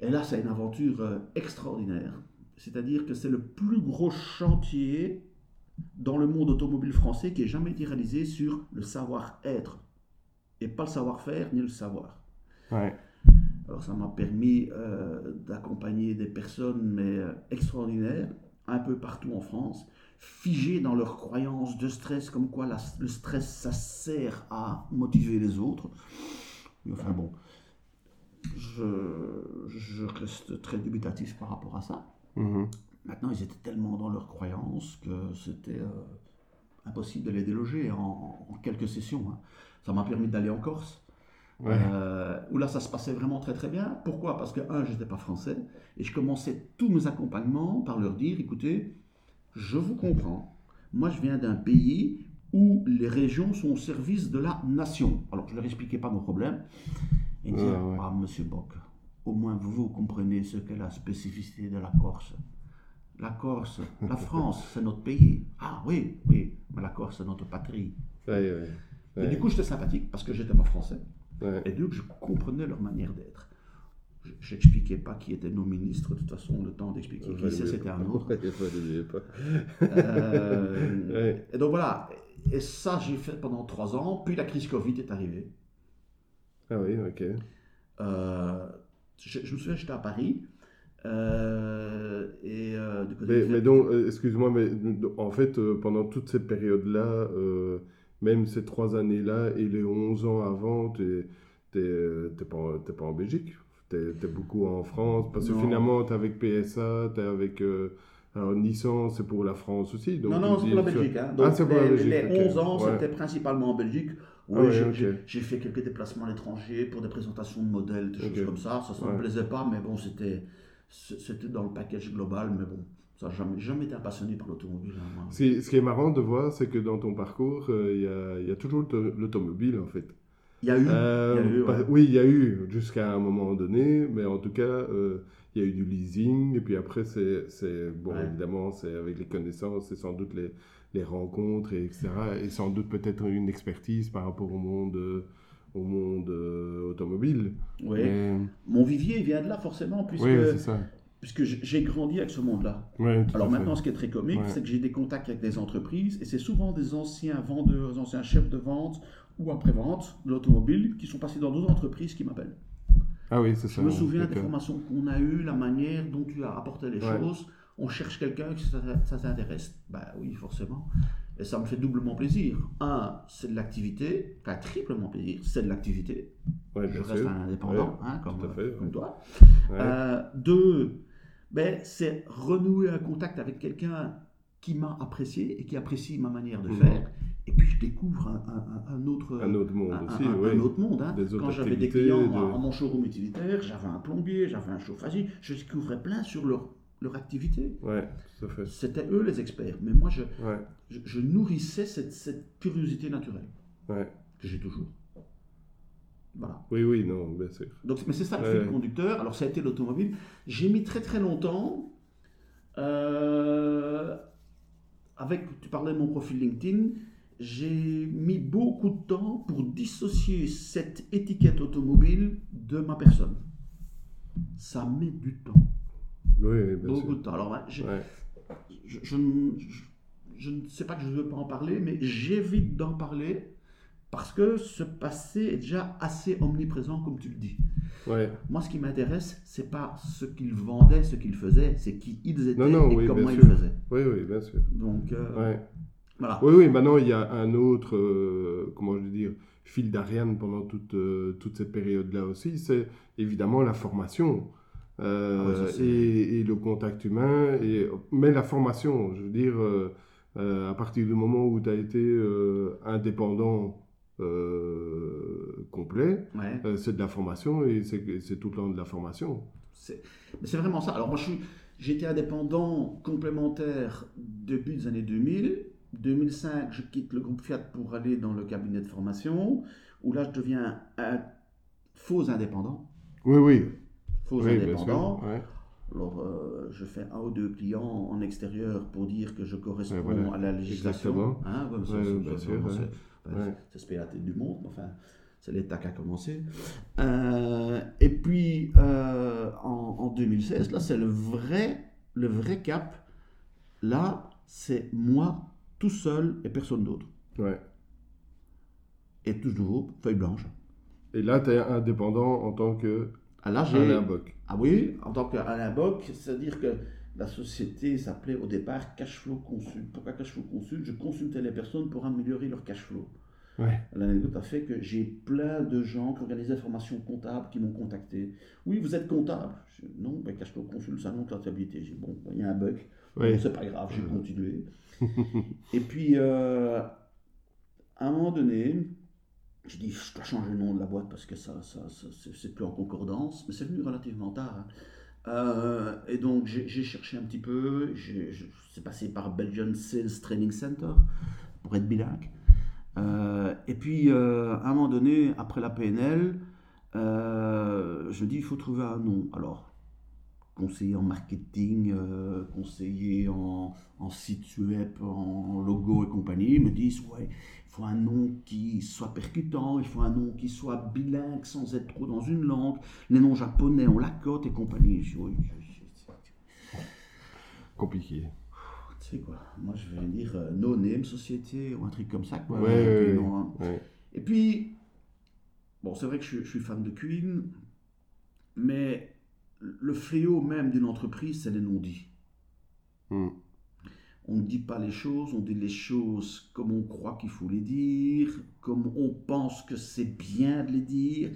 et là, c'est une aventure euh, extraordinaire. C'est-à-dire que c'est le plus gros chantier dans le monde automobile français qui ait jamais été réalisé sur le savoir-être. Et pas le savoir-faire ni le savoir. Alors ça m'a permis euh, d'accompagner des personnes mais euh, extraordinaires un peu partout en France, figées dans leurs croyances de stress, comme quoi le stress ça sert à motiver les autres. enfin bon, je, reste très dubitatif par rapport à ça. Mm-hmm. Maintenant, ils étaient tellement dans leurs croyances que c'était euh, impossible de les déloger en, quelques sessions. Hein. Ça m'a permis d'aller en Corse. Euh, où là ça se passait vraiment très très bien. Pourquoi? Parce que, un, je n'étais pas français, et je commençais tous mes accompagnements par leur dire, écoutez, je vous comprends, moi je viens d'un pays où les régions sont au service de la nation. Alors je ne leur expliquais pas mon problème. Et ils disaient, ah monsieur Bock, au moins vous comprenez ce qu'est la spécificité de la Corse. La Corse, la France, c'est notre pays. Ah oui, oui, mais la Corse, c'est notre patrie. Et du coup, j'étais sympathique parce que j'étais pas français. Et donc, je comprenais leur manière d'être. Je n'expliquais pas qui étaient nos ministres, de toute façon, le temps d'expliquer qui c'était un autre. euh, [LAUGHS] et donc voilà, et ça j'ai fait pendant trois ans, puis la crise Covid est arrivée. Ah oui, ok. Euh, je, me souviens, j'étais à Paris. Euh, et euh, mais, mais, donc, excuse-moi, mais en fait, pendant toute cette période-là, même ces trois années-là et les 11 ans avant, tu n'es pas, pas en Belgique. Tu es, beaucoup en France. Parce que finalement, tu es avec PSA, tu es avec. Euh, alors, Nissan, c'est pour la France aussi. Donc non, non, c'est pour la Belgique. Hein. Donc, ah, c'est pour les, la Belgique. Les 11 ans, c'était principalement en Belgique. Ah oui, j'ai fait quelques déplacements à l'étranger pour des présentations de modèles, des choses comme ça. Ça ne me plaisait pas, mais bon, c'était dans le package global. Mais bon, ça n'a jamais, jamais été passionné par l'automobile. Hein, ce qui est marrant de voir, c'est que dans ton parcours, euh, il y, a, toujours l'automobile, en fait. Il y a eu, euh, Oui, il y a eu, jusqu'à un moment donné, mais en tout cas, euh, il y a eu du leasing, et puis après, c'est, bon, évidemment, c'est avec les connaissances, c'est sans doute les, les rencontres, et etc., et sans doute peut-être une expertise par rapport au monde au monde automobile. Oui. Mon vivier vient de là forcément, puisque oui, ça puisque j'ai grandi avec ce monde-là. Alors maintenant, ce qui est très comique, c'est que j'ai des contacts avec des entreprises, et c'est souvent des anciens vendeurs, des anciens chefs de vente ou après-vente de l'automobile qui sont passés dans d'autres entreprises qui m'appellent. Ah oui, c'est ça. Je me souviens des formations qu'on a eues, la manière dont tu as apporté les choses. On cherche quelqu'un qui ça, t'intéresse. Ben oui, forcément. Et ça me fait doublement plaisir. Un, c'est de l'activité. Enfin, triplement plaisir, c'est de l'activité. je reste un indépendant, hein, comme, comme, toi. Euh, deux, ben, c'est renouer un contact avec quelqu'un qui m'a apprécié et qui apprécie ma manière de mhm. faire. Et puis je découvre un, un, autre, un autre monde aussi. Autre monde. Hein. Quand j'avais des clients de... mon showroom utilitaire, j'avais un plombier, j'avais un chauffagiste, je découvrais plein sur leur, leur activité. Ouais. C'était eux les experts. Mais moi, je, je, je, nourrissais cette, cette curiosité naturelle ouais. que j'ai toujours. Oui, oui, non, bien sûr. Donc, mais c'est ça le fil conducteur. Alors, ça a été l'automobile. J'ai mis très très longtemps. Euh, avec, tu parlais de mon profil LinkedIn, j'ai mis beaucoup de temps pour dissocier cette étiquette automobile de ma personne. Ça met du temps. Oui, bien beaucoup de temps. Alors, je, je, je, ne sais pas que je ne veux pas en parler, mais j'évite d'en parler parce que ce passé est déjà assez omniprésent, comme tu le dis. Ouais. Moi, ce qui m'intéresse, c'est pas ce qu'ils vendaient, ce qu'ils faisaient, c'est qui ils étaient et comment ils faisaient. Oui, oui, bien sûr. Donc, euh, voilà. Oui, oui, maintenant, il y a un autre, euh, comment je veux dire, fil d'Ariane pendant toute, euh, toute cette période-là aussi, c'est évidemment la formation. Euh, ah et, le contact humain. Et, mais la formation, je veux dire, euh, à partir du moment où tu as été indépendant complet, c'est de la formation et c'est tout le temps de la formation. C'est vraiment ça. Alors moi, j'étais indépendant complémentaire début des années 2000. 2005, je quitte le groupe Fiat pour aller dans le cabinet de formation, où là, je deviens un faux indépendant. Oui, oui. Faux indépendant. Alors, euh, je fais un ou deux clients en extérieur pour dire que je corresponds à la législation. Hein, c'est ce la tête du monde, enfin, c'est l'État qui a commencé. Euh, et puis, euh, en, en, 2016, là, c'est le vrai, le vrai cap. Là, c'est moi tout seul et personne d'autre. Ouais. Et toujours, feuille blanche. Et là, tu es indépendant en tant que ah, Alain Bock. Ah oui, en tant qu'Alain Bock, c'est-à-dire que la société s'appelait au départ Cashflow Consult. Pourquoi Cashflow Consult? Je consultais les personnes pour améliorer leur cashflow. Ouais. L'anecdote a fait que j'ai plein de gens qui organisaient des formations comptables qui m'ont contacté. Oui, vous êtes comptable Non, ben Cashflow Consult, ça montre la stabilité. J'ai bon, il y a un bug. Ouais. c'est pas grave, j'ai continué. [LAUGHS] Et puis, euh, à un moment donné, j'ai dit, je dois changer le nom de la boîte parce que ça, ça, c'est plus en concordance, mais c'est venu relativement tard. Hein. Euh, et donc j'ai cherché un petit peu, c'est passé par Belgian Sales Training Center pour être bilingue. Euh, et puis euh, à un moment donné, après la PNL, je dis il faut trouver un nom. Alors conseiller en marketing, conseiller en, en, site web, en logo et compagnie, me disent ouais il faut un nom qui soit percutant, il faut un nom qui soit bilingue sans être trop dans une langue. Les noms japonais, on la cote et compagnie. Compliqué. Tu sais quoi, moi je vais dire euh, No Name Société ou un truc comme ça. Quoi, hein. Et puis, bon, c'est vrai que je, suis fan de Queen, mais le fléau même d'une entreprise, c'est les non-dits. Hmm. On ne dit pas les choses, on dit les choses comme on croit qu'il faut les dire, comme on pense que c'est bien de les dire.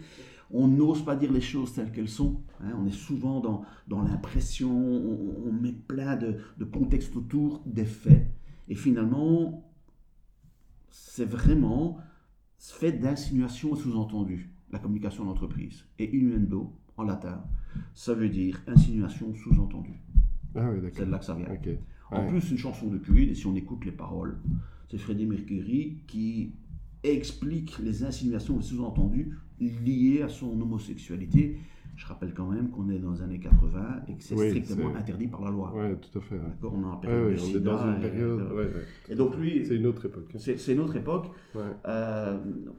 On n'ose pas dire les choses telles qu'elles sont. Hein. on est souvent dans, dans l'impression, on, met plein de, de contextes autour des faits. Et finalement, c'est vraiment fait d'insinuations sous-entendues, la communication d'entreprise. Et innuendo, en latin, ça veut dire insinuation sous-entendue. Ah c'est de là que ça vient. En plus, une chanson de Queen, et si on écoute les paroles, c'est Freddie Mercury qui explique les insinuations, les sous-entendus liés à son homosexualité. Je rappelle quand même qu'on est dans les années 80 et que c'est strictement interdit par la loi. Oui, tout à fait. D'accord, on est dans une période. Et, donc lui, c'est une autre époque. C'est une autre époque. Euh,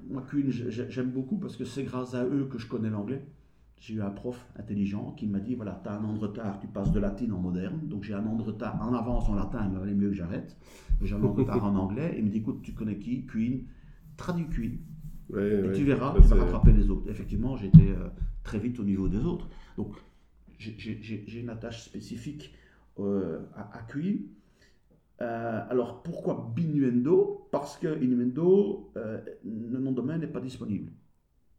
moi, Queen, j'aime beaucoup parce que c'est grâce à eux que je connais l'anglais j'ai eu un prof intelligent qui m'a dit voilà, tu as un an de retard, tu passes de latin en moderne. Donc j'ai un an de retard en avance en latin, il valait mieux que j'arrête. J'ai un an de retard en anglais. Il me dit écoute, tu connais qui? Queen Traduis Queen. et tu verras, tu vas rattraper les autres. Effectivement, j'étais euh, très vite au niveau des autres. Donc j'ai une attache spécifique euh, à, Queen. Euh, alors pourquoi Binuendo? Parce que Innuendo, le nom de domaine n'est pas disponible.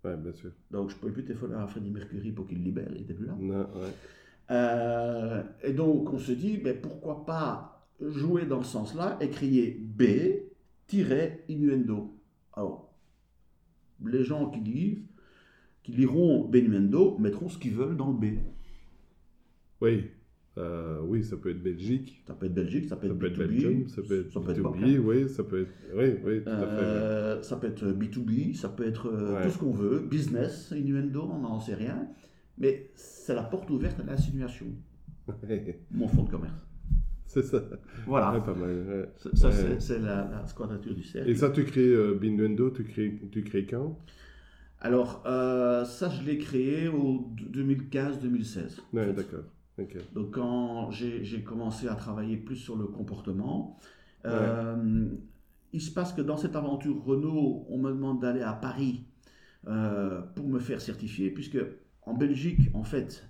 Ouais, bien sûr. Donc, je ne pouvais plus téléphoner à Freddie Mercury pour qu'il libère, il n'était plus là. Non, ouais. Euh, et donc, on se dit, mais pourquoi pas jouer dans ce sens-là et crier B-innuendo. Alors, les gens qui lisent, qui liront Benuendo, mettront ce qu'ils veulent dans le B. Oui. Euh, oui, ça peut être Belgique. Ça peut être Belgique, ça peut être, peut être Belgium, ça peut être ça B2B, oui, ça peut être... Oui, oui, tout à fait. Euh, ça peut être B2B, ça peut être euh, tout ce qu'on veut, business, innuendo, on n'en sait rien. Mais c'est la porte ouverte à l'insinuation. Mon fonds de commerce. C'est ça. Voilà. pas mal. Ça, c'est la, la, squadrature du cercle. Et ça, tu crées euh, Binuendo, tu crées, tu crées quand? Alors, ça, je l'ai créé au 2015-2016. Ouais, d'accord. Donc quand j'ai commencé à travailler plus sur le comportement, euh, il se passe que dans cette aventure Renault, on me demande d'aller à Paris euh, pour me faire certifier, puisque en Belgique, en fait,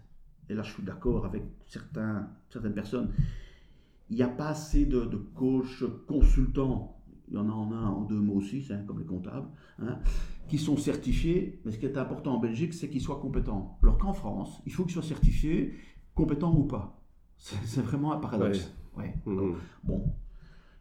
et là je suis d'accord avec certains, certaines personnes, il n'y a pas assez de, de coachs consultants il y en a en un ou deux mots aussi, comme les comptables. Hein. qui sont certifiés, mais ce qui est important en Belgique, c'est qu'ils soient compétents. Alors qu'en France, il faut qu'ils soient certifiés, compétents ou pas. C'est vraiment un paradoxe. Ouais. Mhm. Bon,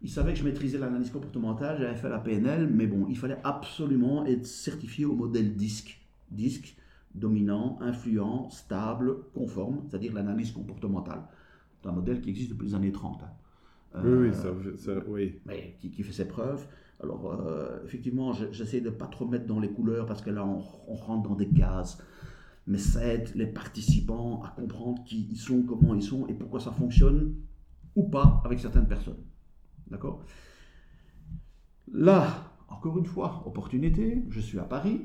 il savait que je maîtrisais l'analyse comportementale, j'avais fait la PNL, mais bon, il fallait absolument être certifié au modèle DISC. DISC, dominant, influent, stable, conforme, c'est-à-dire l'analyse comportementale. C'est un modèle qui existe depuis les années 30. Hein. oui, oui, ça, ça, oui. Mais qui, qui, fait ses preuves. Alors, euh, effectivement, j'essaie de ne pas trop mettre dans les couleurs parce que là, on, rentre dans des cases. Mais ça aide les participants à comprendre qui ils sont, comment ils sont et pourquoi ça fonctionne ou pas avec certaines personnes. D'accord? Là, encore une fois, opportunité, je suis à Paris.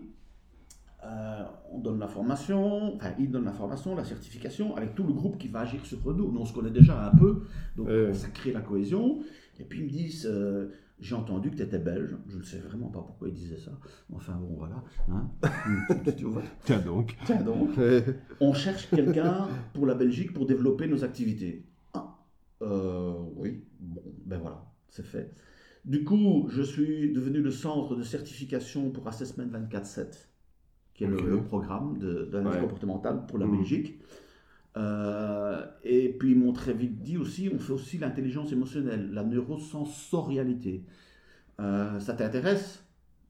Euh, on donne la formation, enfin, ils donnent la formation, la certification, avec tout le groupe qui va agir sur nous. Nous, on se connaît déjà un peu, donc ça crée la cohésion. Et puis ils me disent, euh, j'ai entendu que tu étais belge. Je ne sais vraiment pas pourquoi ils disaient ça. Enfin bon, voilà. Hein. [LAUGHS] Tiens donc. Tiens donc. On cherche quelqu'un pour la Belgique pour développer nos activités. Ah, euh, oui, bon, ben voilà, c'est fait. Du coup, je suis devenu le centre de certification pour Assessment 24-7, qui est le, programme d'analyse comportementale pour la mmh. Belgique. Euh, et puis ils m'ont très vite dit aussi, on fait aussi l'intelligence émotionnelle, la neurosensorialité. Euh, ça t'intéresse?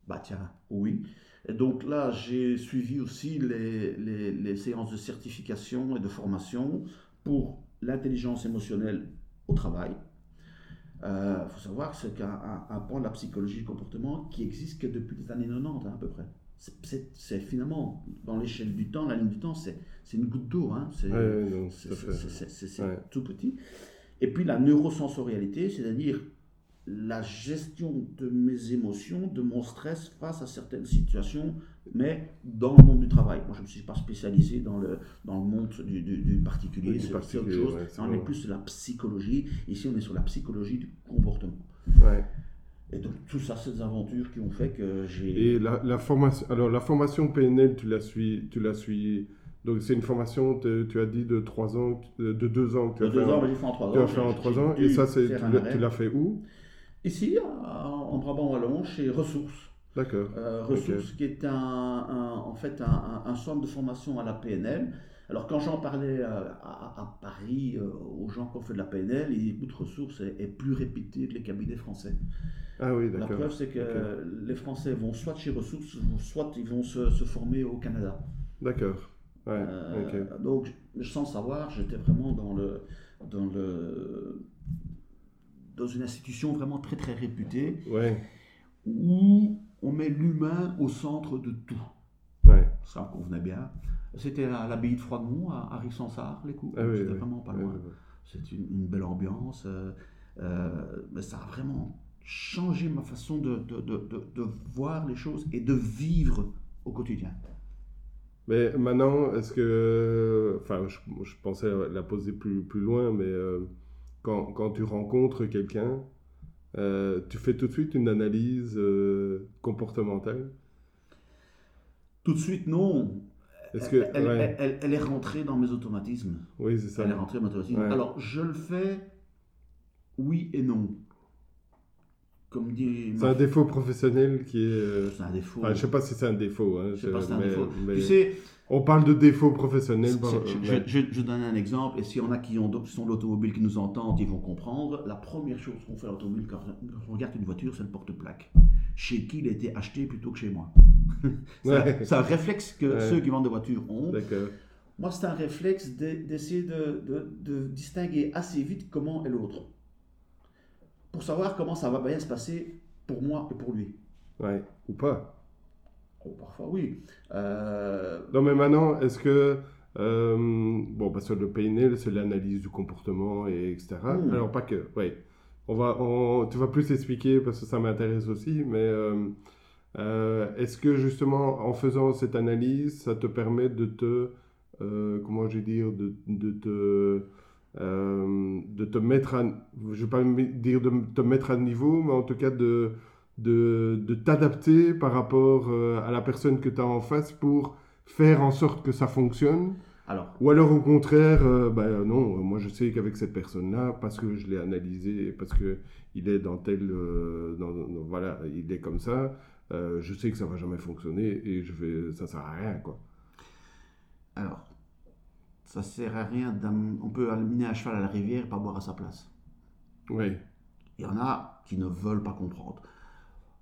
Bah tiens, oui. Et donc là, j'ai suivi aussi les, séances de certification et de formation pour l'intelligence émotionnelle au travail. Il euh, faut savoir que c'est un, un, point de la psychologie du comportement qui existe que depuis les années 90 hein, à peu près c'est finalement, dans l'échelle du temps, la ligne du temps, c'est une goutte d'eau. Hein, c'est tout petit. Et puis la neurosensorialité, c'est-à-dire la gestion de mes émotions, de mon stress face à certaines situations, mais dans le monde du travail. Moi, je ne me suis pas spécialisé dans le, dans le monde du, du, particulier, c'est autre chose. on est plus sur la psychologie. Ici, on est sur la psychologie du comportement. Ouais. Et donc tout ça, des aventures qui ont fait que j'ai. Et la, la, formation, alors la formation PNL, tu la suis, tu la suis. Donc c'est une formation, tu as dit de 3 ans, de 2 ans que tu as fait. 2 ans, j'ai fait en 3 ans. Tu as fait en 3 ans. Et ça, c'est, tu l'as fait où? Ici, en Brabant Wallon, chez Ressources. D'accord. Euh, Ressources, qui est un, un, en fait un, un, centre de formation à la PNL. Alors quand j'en parlais à, Paris euh, aux gens qui ont fait de la PNL, disent que Ressources est, est plus répété que les cabinets français. Ah oui, La preuve, c'est que les Français vont soit chez Ressources, soit ils vont se, se former au Canada. D'accord. Ouais, euh, donc, sans savoir, j'étais vraiment dans le, dans le, dans une institution vraiment très très réputée, ouais. où on met l'humain au centre de tout. Ouais. Ça me convenait bien. C'était à l'abbaye de Froidmont, à, Rissansard, les coups. Ah C'était vraiment pas loin. C'est une, une, belle ambiance. Euh, euh, mais ça a vraiment changer ma façon de, de, de, de, voir les choses et de vivre au quotidien. Mais maintenant, est-ce que. Enfin, je, je, pensais la poser plus, plus loin, mais euh, quand, quand, tu rencontres quelqu'un, euh, tu fais tout de suite une analyse comportementale? Tout de suite, non. Est-ce que, elle, elle, elle, est rentrée dans mes automatismes. Oui, c'est ça. Elle est rentrée dans mes automatismes. Alors, je le fais oui et non comme dit. C'est un défaut professionnel qui est. Euh, c'est un défaut. je sais pas si c'est un défaut. Hein, je sais pas si c'est un défaut. tu sais. On parle de défaut professionnel. Je, je, donne un exemple, et s'il y en a qui ont sont l'automobile qui nous entendent, ils vont comprendre. La première chose qu'on fait à l'automobile quand on regarde une voiture, c'est le porte-plaque. Chez qui il a été acheté plutôt que chez moi. [LAUGHS] c'est un réflexe que ceux qui vendent des voitures ont. Moi, c'est un réflexe d'essayer de, de, de distinguer assez vite comment est l'autre pour savoir comment ça va bien se passer pour moi et pour lui. Ouais, ou pas. Oh, parfois oui. Euh, non, mais maintenant, est-ce que. Euh, bon, parce que le PNL, c'est l'analyse du comportement, et etc. Hmm. Alors, pas que. Oui. On va, on, tu vas plus expliquer parce que ça m'intéresse aussi, mais euh, est-ce que justement, en faisant cette analyse, ça te permet de te. comment je vais dire De, de te de te mettre à, je vais pas dire de te mettre à niveau, mais en tout cas de, de, de t'adapter par rapport euh, à la personne que tu as en face pour faire en sorte que ça fonctionne. Alors. Ou alors au contraire, euh, bah, non, moi je sais qu'avec cette personne-là, parce que je l'ai analysé, parce que il est dans tel, dans, voilà, il est comme ça, euh, je sais que ça va jamais fonctionner et je vais, ça sert à rien, quoi. Alors, ça sert à rien. On peut amener un cheval à la rivière et pas boire à sa place. Oui. Il y en a qui ne veulent pas comprendre.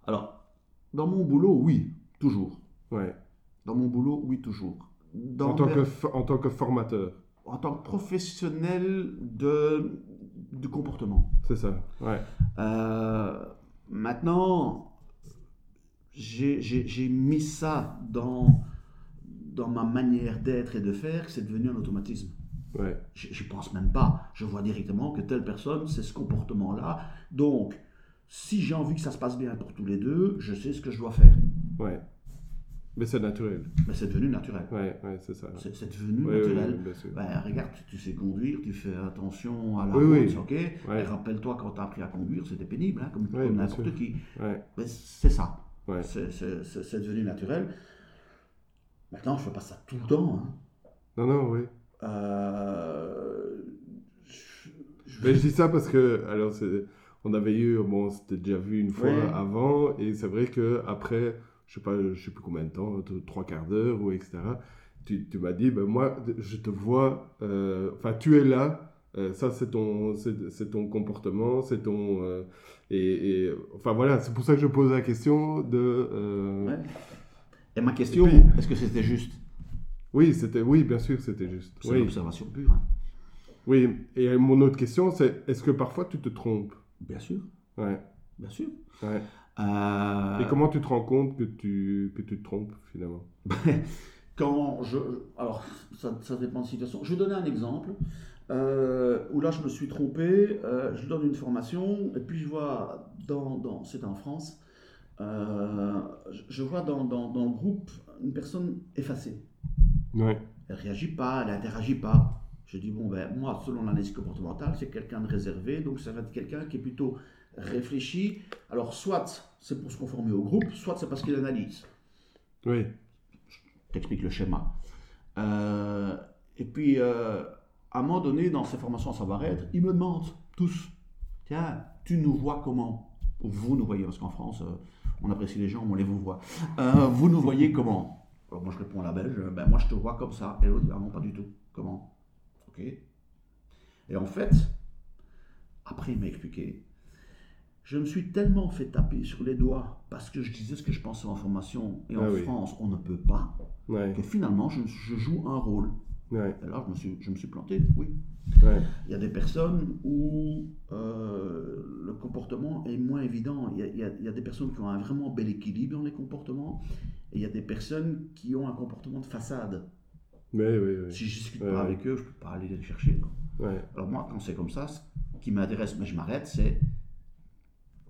Alors, dans mon boulot, oui, toujours. Ouais. Dans mon boulot, oui, toujours. en, tant que, en tant que formateur En tant que professionnel de, du comportement. C'est ça, ouais. Euh, maintenant, j'ai mis ça dans, dans ma manière d'être et de faire, c'est devenu un automatisme. Ouais. Je pense même pas. Je vois directement que telle personne, c'est ce comportement-là. Donc, si j'ai envie que ça se passe bien pour tous les deux, je sais ce que je dois faire. Ouais. Mais c'est naturel. Mais c'est devenu naturel. Ouais, ouais, c'est ça. C'est devenu naturel. Ben, regarde, tu, sais conduire, tu fais attention à la route, ok? Rappelle-toi quand tu as appris à conduire, c'était pénible, hein, comme, n'importe qui. Ben, c'est ça. C'est devenu naturel. Maintenant, je fais pas ça tout le temps. Hein. Non, non, oui. Euh, je, Mais je dis ça parce que, alors, on avait eu, bon, c'était déjà vu une fois avant, et c'est vrai que après, je sais pas, je sais plus combien de temps, trois quarts d'heure ou etc. Tu, tu m'as dit, ben moi, je te vois, euh, enfin, tu es là. Euh, ça, c'est ton, c'est ton comportement, c'est ton, et, et, enfin voilà, c'est pour ça que je pose la question de. Ouais. Et ma question, est-ce que c'était juste? Oui, c'était, oui, bien sûr, c'était juste. C'est une observation pure. Hein. Oui, et mon autre question, c'est est-ce que parfois tu te trompes? Bien sûr. Ouais. Bien sûr. Ouais. Euh, et comment tu te rends compte que tu, que tu te trompes finalement? [LAUGHS] Quand je. Alors, ça, ça, dépend de la situation. Je vais donner un exemple euh, où là je me suis trompé. Euh, je donne une formation et puis je vois, dans, dans, c'est en France, je vois dans, dans, dans, le groupe une personne effacée. Ouais. Elle réagit pas, elle interagit pas. Je dis, bon, ben, moi, selon l'analyse comportementale, c'est quelqu'un de réservé, donc ça va être quelqu'un qui est plutôt réfléchi. Alors, soit c'est pour se conformer au groupe, soit c'est parce qu'il analyse. Oui. Je t'explique le schéma. Euh, et puis, euh, à un moment donné, dans ces formations à savoir-être, ils me demandent tous Tiens, tu nous vois comment? Vous nous voyez, parce qu'en France, euh, on apprécie les gens, on les vous voit. vous nous voyez comment? Alors, moi, je réponds à la belge Ben, moi, je te vois comme ça. Et l'autre Ah non, pas du tout. Comment? Et en fait, après, il m'a expliqué je me suis tellement fait taper sur les doigts parce que je disais ce que je pensais en formation et en ah France on ne peut pas que finalement je, joue un rôle. Ouais. Là je me suis, je me suis planté, oui. Il y a des personnes où euh, le comportement est moins évident. Il y, a, il, y a, des personnes qui ont un vraiment bel équilibre dans les comportements et il y a des personnes qui ont un comportement de façade. Si je discute pas avec eux, je peux pas aller les chercher. Alors moi, quand c'est comme ça, ce qui m'intéresse, mais je m'arrête, c'est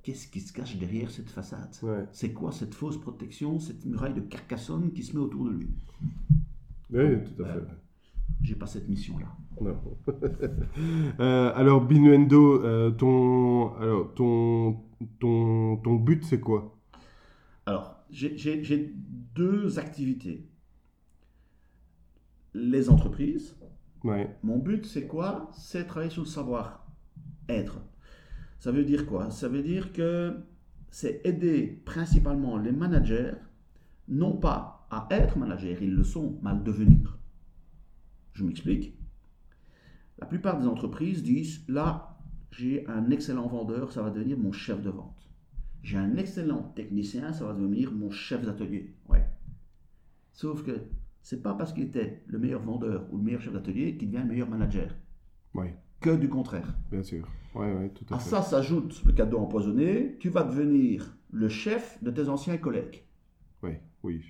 qu'est-ce qui se cache derrière cette façade? C'est quoi cette fausse protection, cette muraille de Carcassonne qui se met autour de lui? Oui, tout à fait. J'ai pas cette mission-là. [LAUGHS] euh, alors, Binuendo, euh, ton, alors, ton, ton, ton but, c'est quoi? Alors, j'ai deux activités. Les entreprises. Ouais. Mon but, c'est quoi? C'est travailler sur le savoir-être. Ça veut dire quoi? Ça veut dire que c'est aider principalement les managers, non pas à être managers, ils le sont, mais à le devenir. Je m'explique. La plupart des entreprises disent, là, j'ai un excellent vendeur, ça va devenir mon chef de vente. J'ai un excellent technicien, ça va devenir mon chef d'atelier. Ouais. Sauf que c'est pas parce qu'il était le meilleur vendeur ou le meilleur chef d'atelier qu'il devient le meilleur manager. Oui que du contraire. Bien sûr. Ouais, ouais, tout à, à ça s'ajoute le cadeau empoisonné. Tu vas devenir le chef de tes anciens collègues. Oui, oui.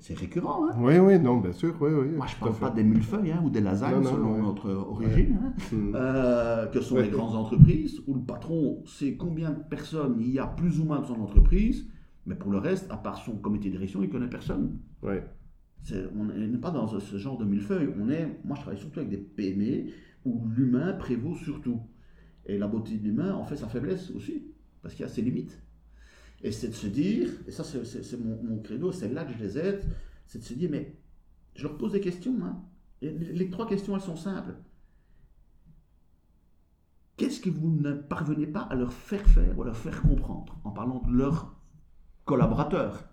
C'est récurrent. Hein oui, oui, non, bien sûr. Oui, oui, Moi, je ne parle pas des millefeuilles hein, ou des lasagnes selon notre origine, hein, hmm. euh, que sont les grandes entreprises, où le patron sait combien de personnes il y a plus ou moins de son entreprise, mais pour le reste, à part son comité de direction, il ne connaît personne. Oui. On n'est pas dans ce genre de millefeuille. On est, moi, je travaille surtout avec des PME où l'humain prévaut surtout. Et la beauté de l'humain en fait sa faiblesse aussi, parce qu'il y a ses limites. Et c'est de se dire, et ça c'est mon, credo, c'est là que je les aide, c'est de se dire, mais je leur pose des questions. Hein. Les, trois questions, elles sont simples. Qu'est-ce que vous ne parvenez pas à leur faire faire ou à leur faire comprendre en parlant de leur collaborateurs,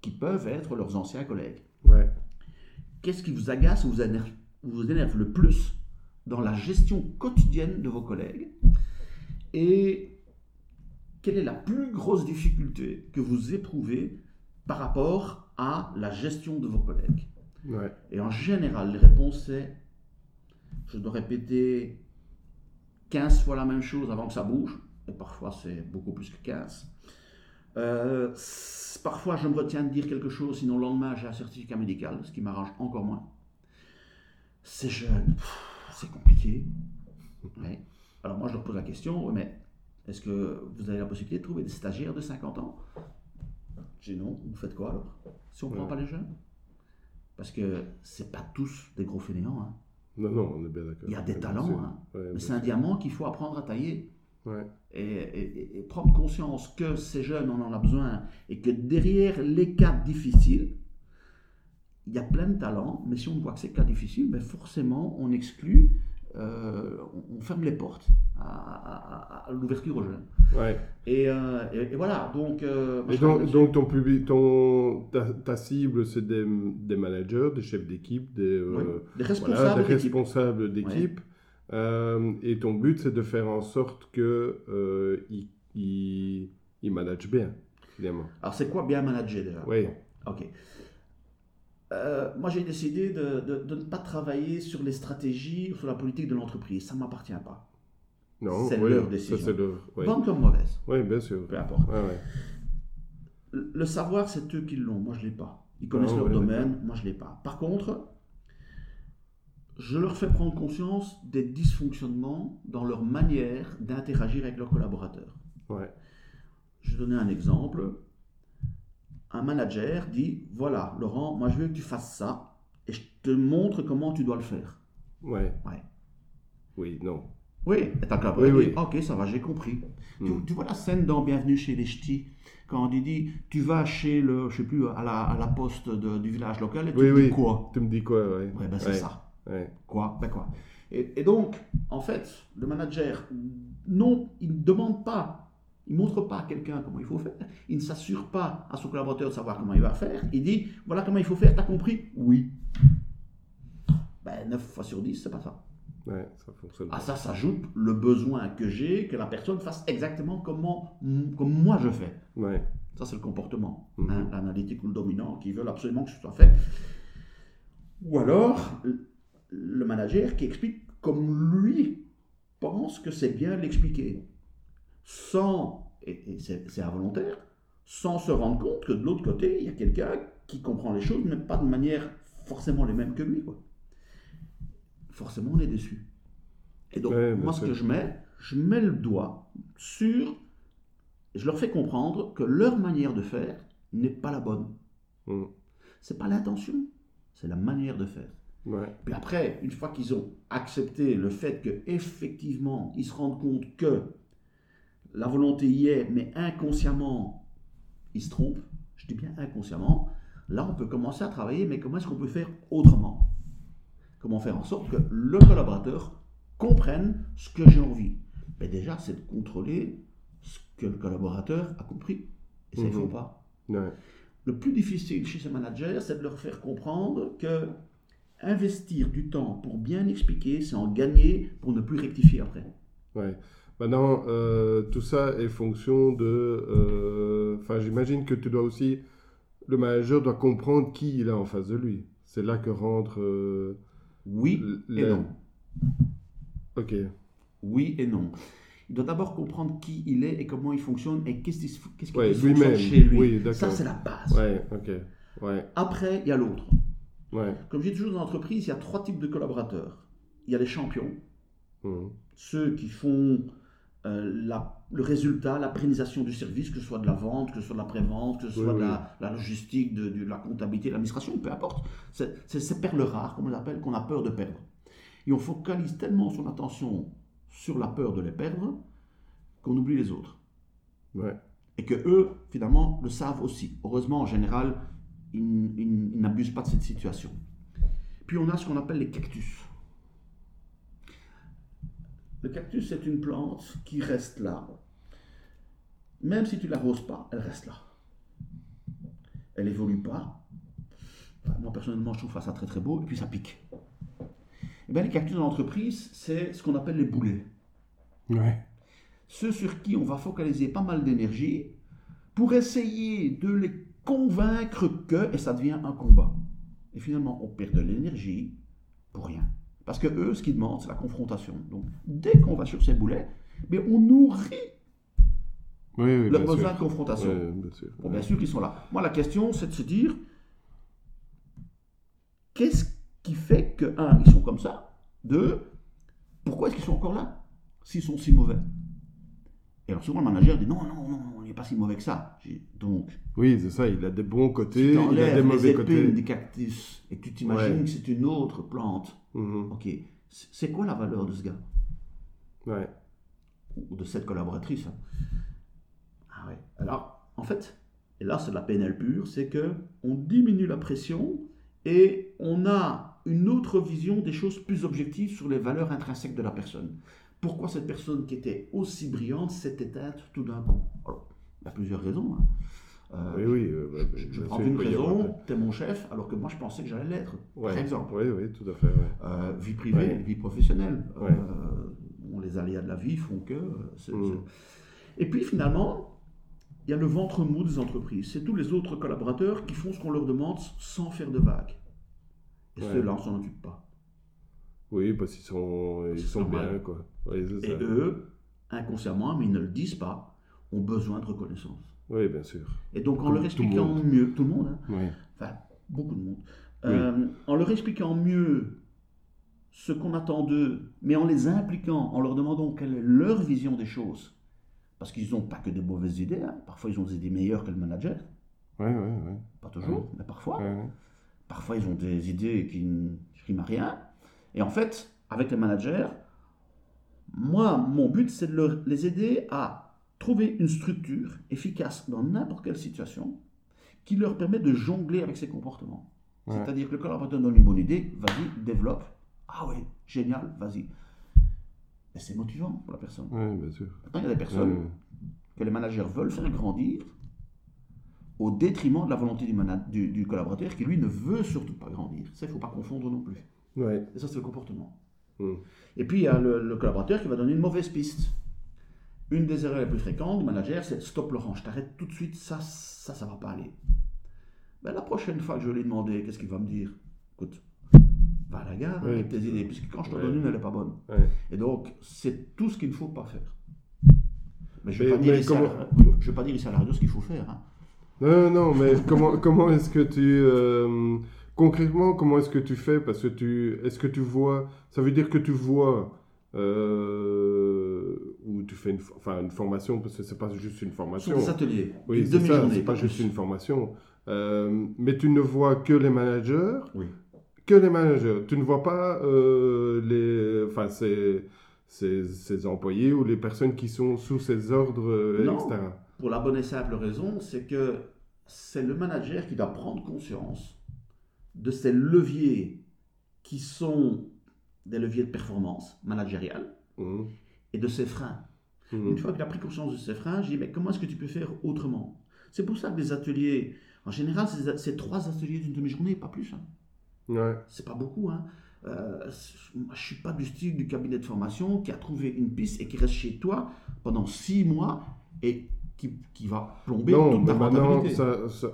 qui peuvent être leurs anciens collègues? Ouais. Qu'est-ce qui vous agace ou vous énerve, vous énerve le plus dans la gestion quotidienne de vos collègues Et quelle est la plus grosse difficulté que vous éprouvez par rapport à la gestion de vos collègues? Ouais. Et en général, les réponses c'est je dois répéter 15 fois la même chose avant que ça bouge, et parfois c'est beaucoup plus que 15. Euh, parfois je me retiens de dire quelque chose, sinon le lendemain j'ai un certificat médical, ce qui m'arrange encore moins. C'est jeune, pff, c'est compliqué. Ouais. Alors moi je leur pose la question, mais est-ce que vous avez la possibilité de trouver des stagiaires de 50 ans? J'ai non, vous faites quoi alors? Si on ne prend pas les jeunes? Parce que c'est pas tous des gros fainéants. hein. Non, non, on est bien d'accord. Il y a des talents, hein. Ouais, Mais c'est un diamant qu'il faut apprendre à tailler. Ouais. Et, et- et prendre conscience que ces jeunes, on en a besoin. Et que derrière les cas difficiles, il y a plein de talents. Mais si on voit que ces cas difficiles, ben forcément, on exclut, euh, on- on ferme les portes à, à- à- à l'ouverture aux jeunes. Ouais. Et, euh, et- voilà, donc... euh, Et donc, ton public, ton, ta, ta cible, c'est des, des managers, des chefs d'équipe, des, Oui, des voilà, responsables d'équipe. Euh, et ton but, c'est de faire en sorte que euh, ils, ils managent bien, finalement. Alors, c'est quoi bien manager déjà? Oui. Ok. Euh, moi, j'ai décidé de, de- de ne pas travailler sur les stratégies ou sur la politique de l'entreprise. Ça ne m'appartient pas. Non, C'est oui, leur ça, décision. Oui, Bonne comme mauvaise, bien sûr. peu importe. Ouais. Le le savoir, c'est eux qui l'ont. Moi, je ne l'ai pas. Ils connaissent Ah, leur domaine. Moi, je ne l'ai pas. Par contre, je leur fais prendre conscience des dysfonctionnements dans leur manière d'interagir avec leurs collaborateurs. Ouais. Je vais donner un exemple. Un manager dit Voilà, Laurent, moi je veux que tu fasses ça et je te montre comment tu dois le faire. Ouais. Ouais. Oui, non. Oui, et t'as Oui. Ok, ça va, j'ai compris. Tu, Mm. tu vois la scène dans Bienvenue chez les Ch'tis quand il dit Tu vas chez le, je sais plus, à la, à la poste de- du village local et tu Oui, dis oui. quoi? Tu me dis quoi, ouais. Ouais, ben c'est ça. Ouais. Quoi? Ben quoi? Et, et donc, en fait, le manager, non, il ne demande pas, il ne montre pas à quelqu'un comment il faut faire, il ne s'assure pas à son collaborateur de savoir comment il va faire, il dit, voilà comment il faut faire, t'as compris? Oui. Ben, 9 fois sur 10, c'est pas ça. Ouais, ça fonctionne. À ça s'ajoute le besoin que j'ai que la personne fasse exactement comment, comme moi je fais. Ouais. Ça, c'est le comportement, Mhm. hein, l'analytique ou le dominant, qui veulent absolument que ce soit fait. Ou alors, le- manager qui explique comme lui pense que c'est bien l'expliquer, sans, et, et c'est involontaire, sans se rendre compte que de l'autre côté, il y a quelqu'un qui comprend les choses, mais pas de manière forcément les mêmes que lui. Quoi. Forcément, on est déçu. Et donc, Ouais, moi, ce que je mets, je mets le doigt sur je leur fais comprendre que leur manière de faire n'est pas la bonne. Mm. C'est pas l'intention, c'est la manière de faire. Ouais. Puis après, une fois qu'ils ont accepté le fait que effectivement ils se rendent compte que la volonté y est, mais inconsciemment ils se trompent, je dis bien inconsciemment, là on peut commencer à travailler, mais comment est-ce qu'on peut faire autrement? Comment faire en sorte que le collaborateur comprenne ce que j'ai envie? Ben Déjà, c'est de contrôler ce que le collaborateur a compris. Et ça, ils ne Mhm. font pas. Ouais. Le plus difficile chez ces managers, c'est de leur faire comprendre que investir du temps pour bien expliquer, c'est en gagner pour ne plus rectifier après. Ouais. Maintenant, euh, tout ça est fonction de. euh, Enfin, j'imagine que tu dois aussi. Le manager doit comprendre qui il a en face de lui. C'est là que rentre. euh, Oui et non. Ok. Oui et non. Il doit d'abord comprendre qui il est et comment il fonctionne et qu'est-ce qui, se- qu'est-ce qui Ouais, fonctionne chez lui. Oui, d'accord. Ça, c'est la base. Ouais, ok. Ouais, Après, il y a l'autre. Ouais. Comme je dis toujours dans l'entreprise, il y a trois types de collaborateurs. Il y a les champions, Mhm. ceux qui font euh, la- le résultat, la pérennisation du service, que ce soit de la vente, que ce soit de la pré-vente, que ce Oui, soit de oui. la, logistique, de, de la comptabilité, de l'administration, peu importe. C'est c'est ces perles rares, comme on les appelle, qu'on a peur de perdre. Et on focalise tellement son attention sur la peur de les perdre qu'on oublie les autres. Ouais. Et que eux, finalement, le savent aussi. Heureusement, en général, ils, ils- ils n'abusent pas de cette situation. Puis on a ce qu'on appelle les cactus. Le cactus, c'est une plante qui reste là. Même si tu l'arroses pas, elle reste là. elle évolue pas. Moi, personnellement, je trouve ça très très beau, et puis ça pique. Et bien, les cactus dans l'entreprise, c'est ce qu'on appelle les boulets. Ouais. Ceux sur qui on va focaliser pas mal d'énergie pour essayer de les convaincre que, et ça devient un combat. Et finalement, on perd de l'énergie pour rien. Parce que eux, ce qu'ils demandent, c'est la confrontation. Donc, dès qu'on va sur ces boulets, mais on nourrit Oui, bien besoin sûr. de confrontation. Bien sûr. Bon, bien sûr qu'ils sont là. Moi, la question, c'est de se dire qu'est-ce qui fait que, un, ils sont comme ça? Deux, pourquoi est-ce qu'ils sont encore là s'ils sont si mauvais? Et alors, souvent, le manager dit non, non, non, on n'est pas si mauvais que ça. Donc, Oui, c'est ça. Il a des bons côtés, il a des les mauvais épines côtés. des cactus et que tu t'imagines Ouais. que c'est une autre plante. Mhm. Ok, c'est c'est quoi la valeur de ce gars? Ouais. ou de cette collaboratrice. hein. Ah ouais. Alors, en fait, et là c'est de la PNL pure, c'est que on diminue la pression et on a une autre vision des choses plus objectives sur les valeurs intrinsèques de la personne. Pourquoi cette personne qui était aussi brillante s'est éteinte tout d'un coup? Alors, il y a plusieurs raisons. hein. Euh, Oui, oui. euh, bah, Je, je bien prends une raison, t'es mon chef, alors que moi je pensais que j'allais l'être. Ouais. Par exemple, Oui, oui, tout à fait. ouais. Euh, vie privée, Ouais. vie professionnelle. Bon, les aléas de la vie font que. Mm. Et puis finalement, il y a le ventre mou des entreprises. C'est tous les autres collaborateurs qui font ce qu'on leur demande sans faire de vagues. Et ceux-là, on s'en occupe pas. Oui, parce qu'ils sont, ils sont normal. bien, quoi. Et ça. eux, inconsciemment, mais ils ne le disent pas, ont besoin de reconnaissance. Oui, bien sûr. Et donc en leur tout le expliquant mieux, tout le monde, hein, Oui. enfin beaucoup de monde, Oui. Euh, en leur expliquant mieux ce qu'on attend d'eux, mais en les impliquant, en leur demandant quelle est leur vision des choses, parce qu'ils n'ont pas que des mauvaises idées, hein. parfois ils ont des idées meilleures que le manager, Oui, oui, oui. pas toujours, mais parfois, parfois ils ont des idées qui ne riment à rien, et en fait, avec les managers, moi, mon but, c'est de leur- les aider à trouver une structure efficace dans n'importe quelle situation qui leur permet de jongler avec ces comportements. Ouais. C'est-à-dire que le collaborateur donne une bonne idée, vas-y, développe. Ah oui, génial, vas-y. Et c'est motivant pour la personne. Ouais, bien sûr. Maintenant, il y a des personnes Ouais, que les managers veulent faire grandir au détriment de la volonté du, mana- du- du collaborateur qui, lui, ne veut surtout pas grandir. Ça, il ne faut pas confondre non plus. Et ça, c'est le comportement. Mm. Et puis, il y a le, le collaborateur qui va donner une mauvaise piste. Une des erreurs les plus fréquentes du manager, c'est stop Laurent, je t'arrête tout de suite, ça, ça, ça va pas aller. Ben, la prochaine fois que je vais lui demander, qu'est-ce qu'il va me dire? Écoute, va à la gare Oui. avec tes idées, puisque quand je t'en Ouais. donne une, elle n'est pas bonne. Et donc, c'est tout ce qu'il ne faut pas faire. Mais je ne vais, pas dire ici comment- à la- je vais pas dire ici à la radio ce qu'il faut faire. hein. Non, non, non, mais comment, comment est-ce que tu... euh, concrètement, comment est-ce que tu fais? Parce que tu... Est-ce que tu vois... Ça veut dire que tu vois... Euh, ou tu fais une, f- enfin, une formation, parce que c'est pas juste une formation. sont des ateliers, Oui, c'est ça, c'est pas juste une formation. Euh, mais tu ne vois que les managers, Oui. que les managers. Tu ne vois pas euh, les, enfin, ces, ces, ces employés ou les personnes qui sont sous ces ordres, euh, Non. etc. Pour la bonne et simple raison, c'est que c'est le manager qui doit prendre conscience de ces leviers qui sont des leviers de performance managériale Mhm. Et de ses freins. Mhm. Une fois qu'il a pris conscience de ses freins, je dis, mais comment est-ce que tu peux faire autrement? C'est pour ça que les ateliers, en général, c'est trois ateliers d'une demi-journée, pas plus. hein. Ouais. C'est pas beaucoup. Hein. Euh, je suis pas du style du cabinet de formation qui a trouvé une piste et qui reste chez toi pendant six mois et qui, qui va plomber Non, toute mais ta maintenant, rentabilité. ça, ça,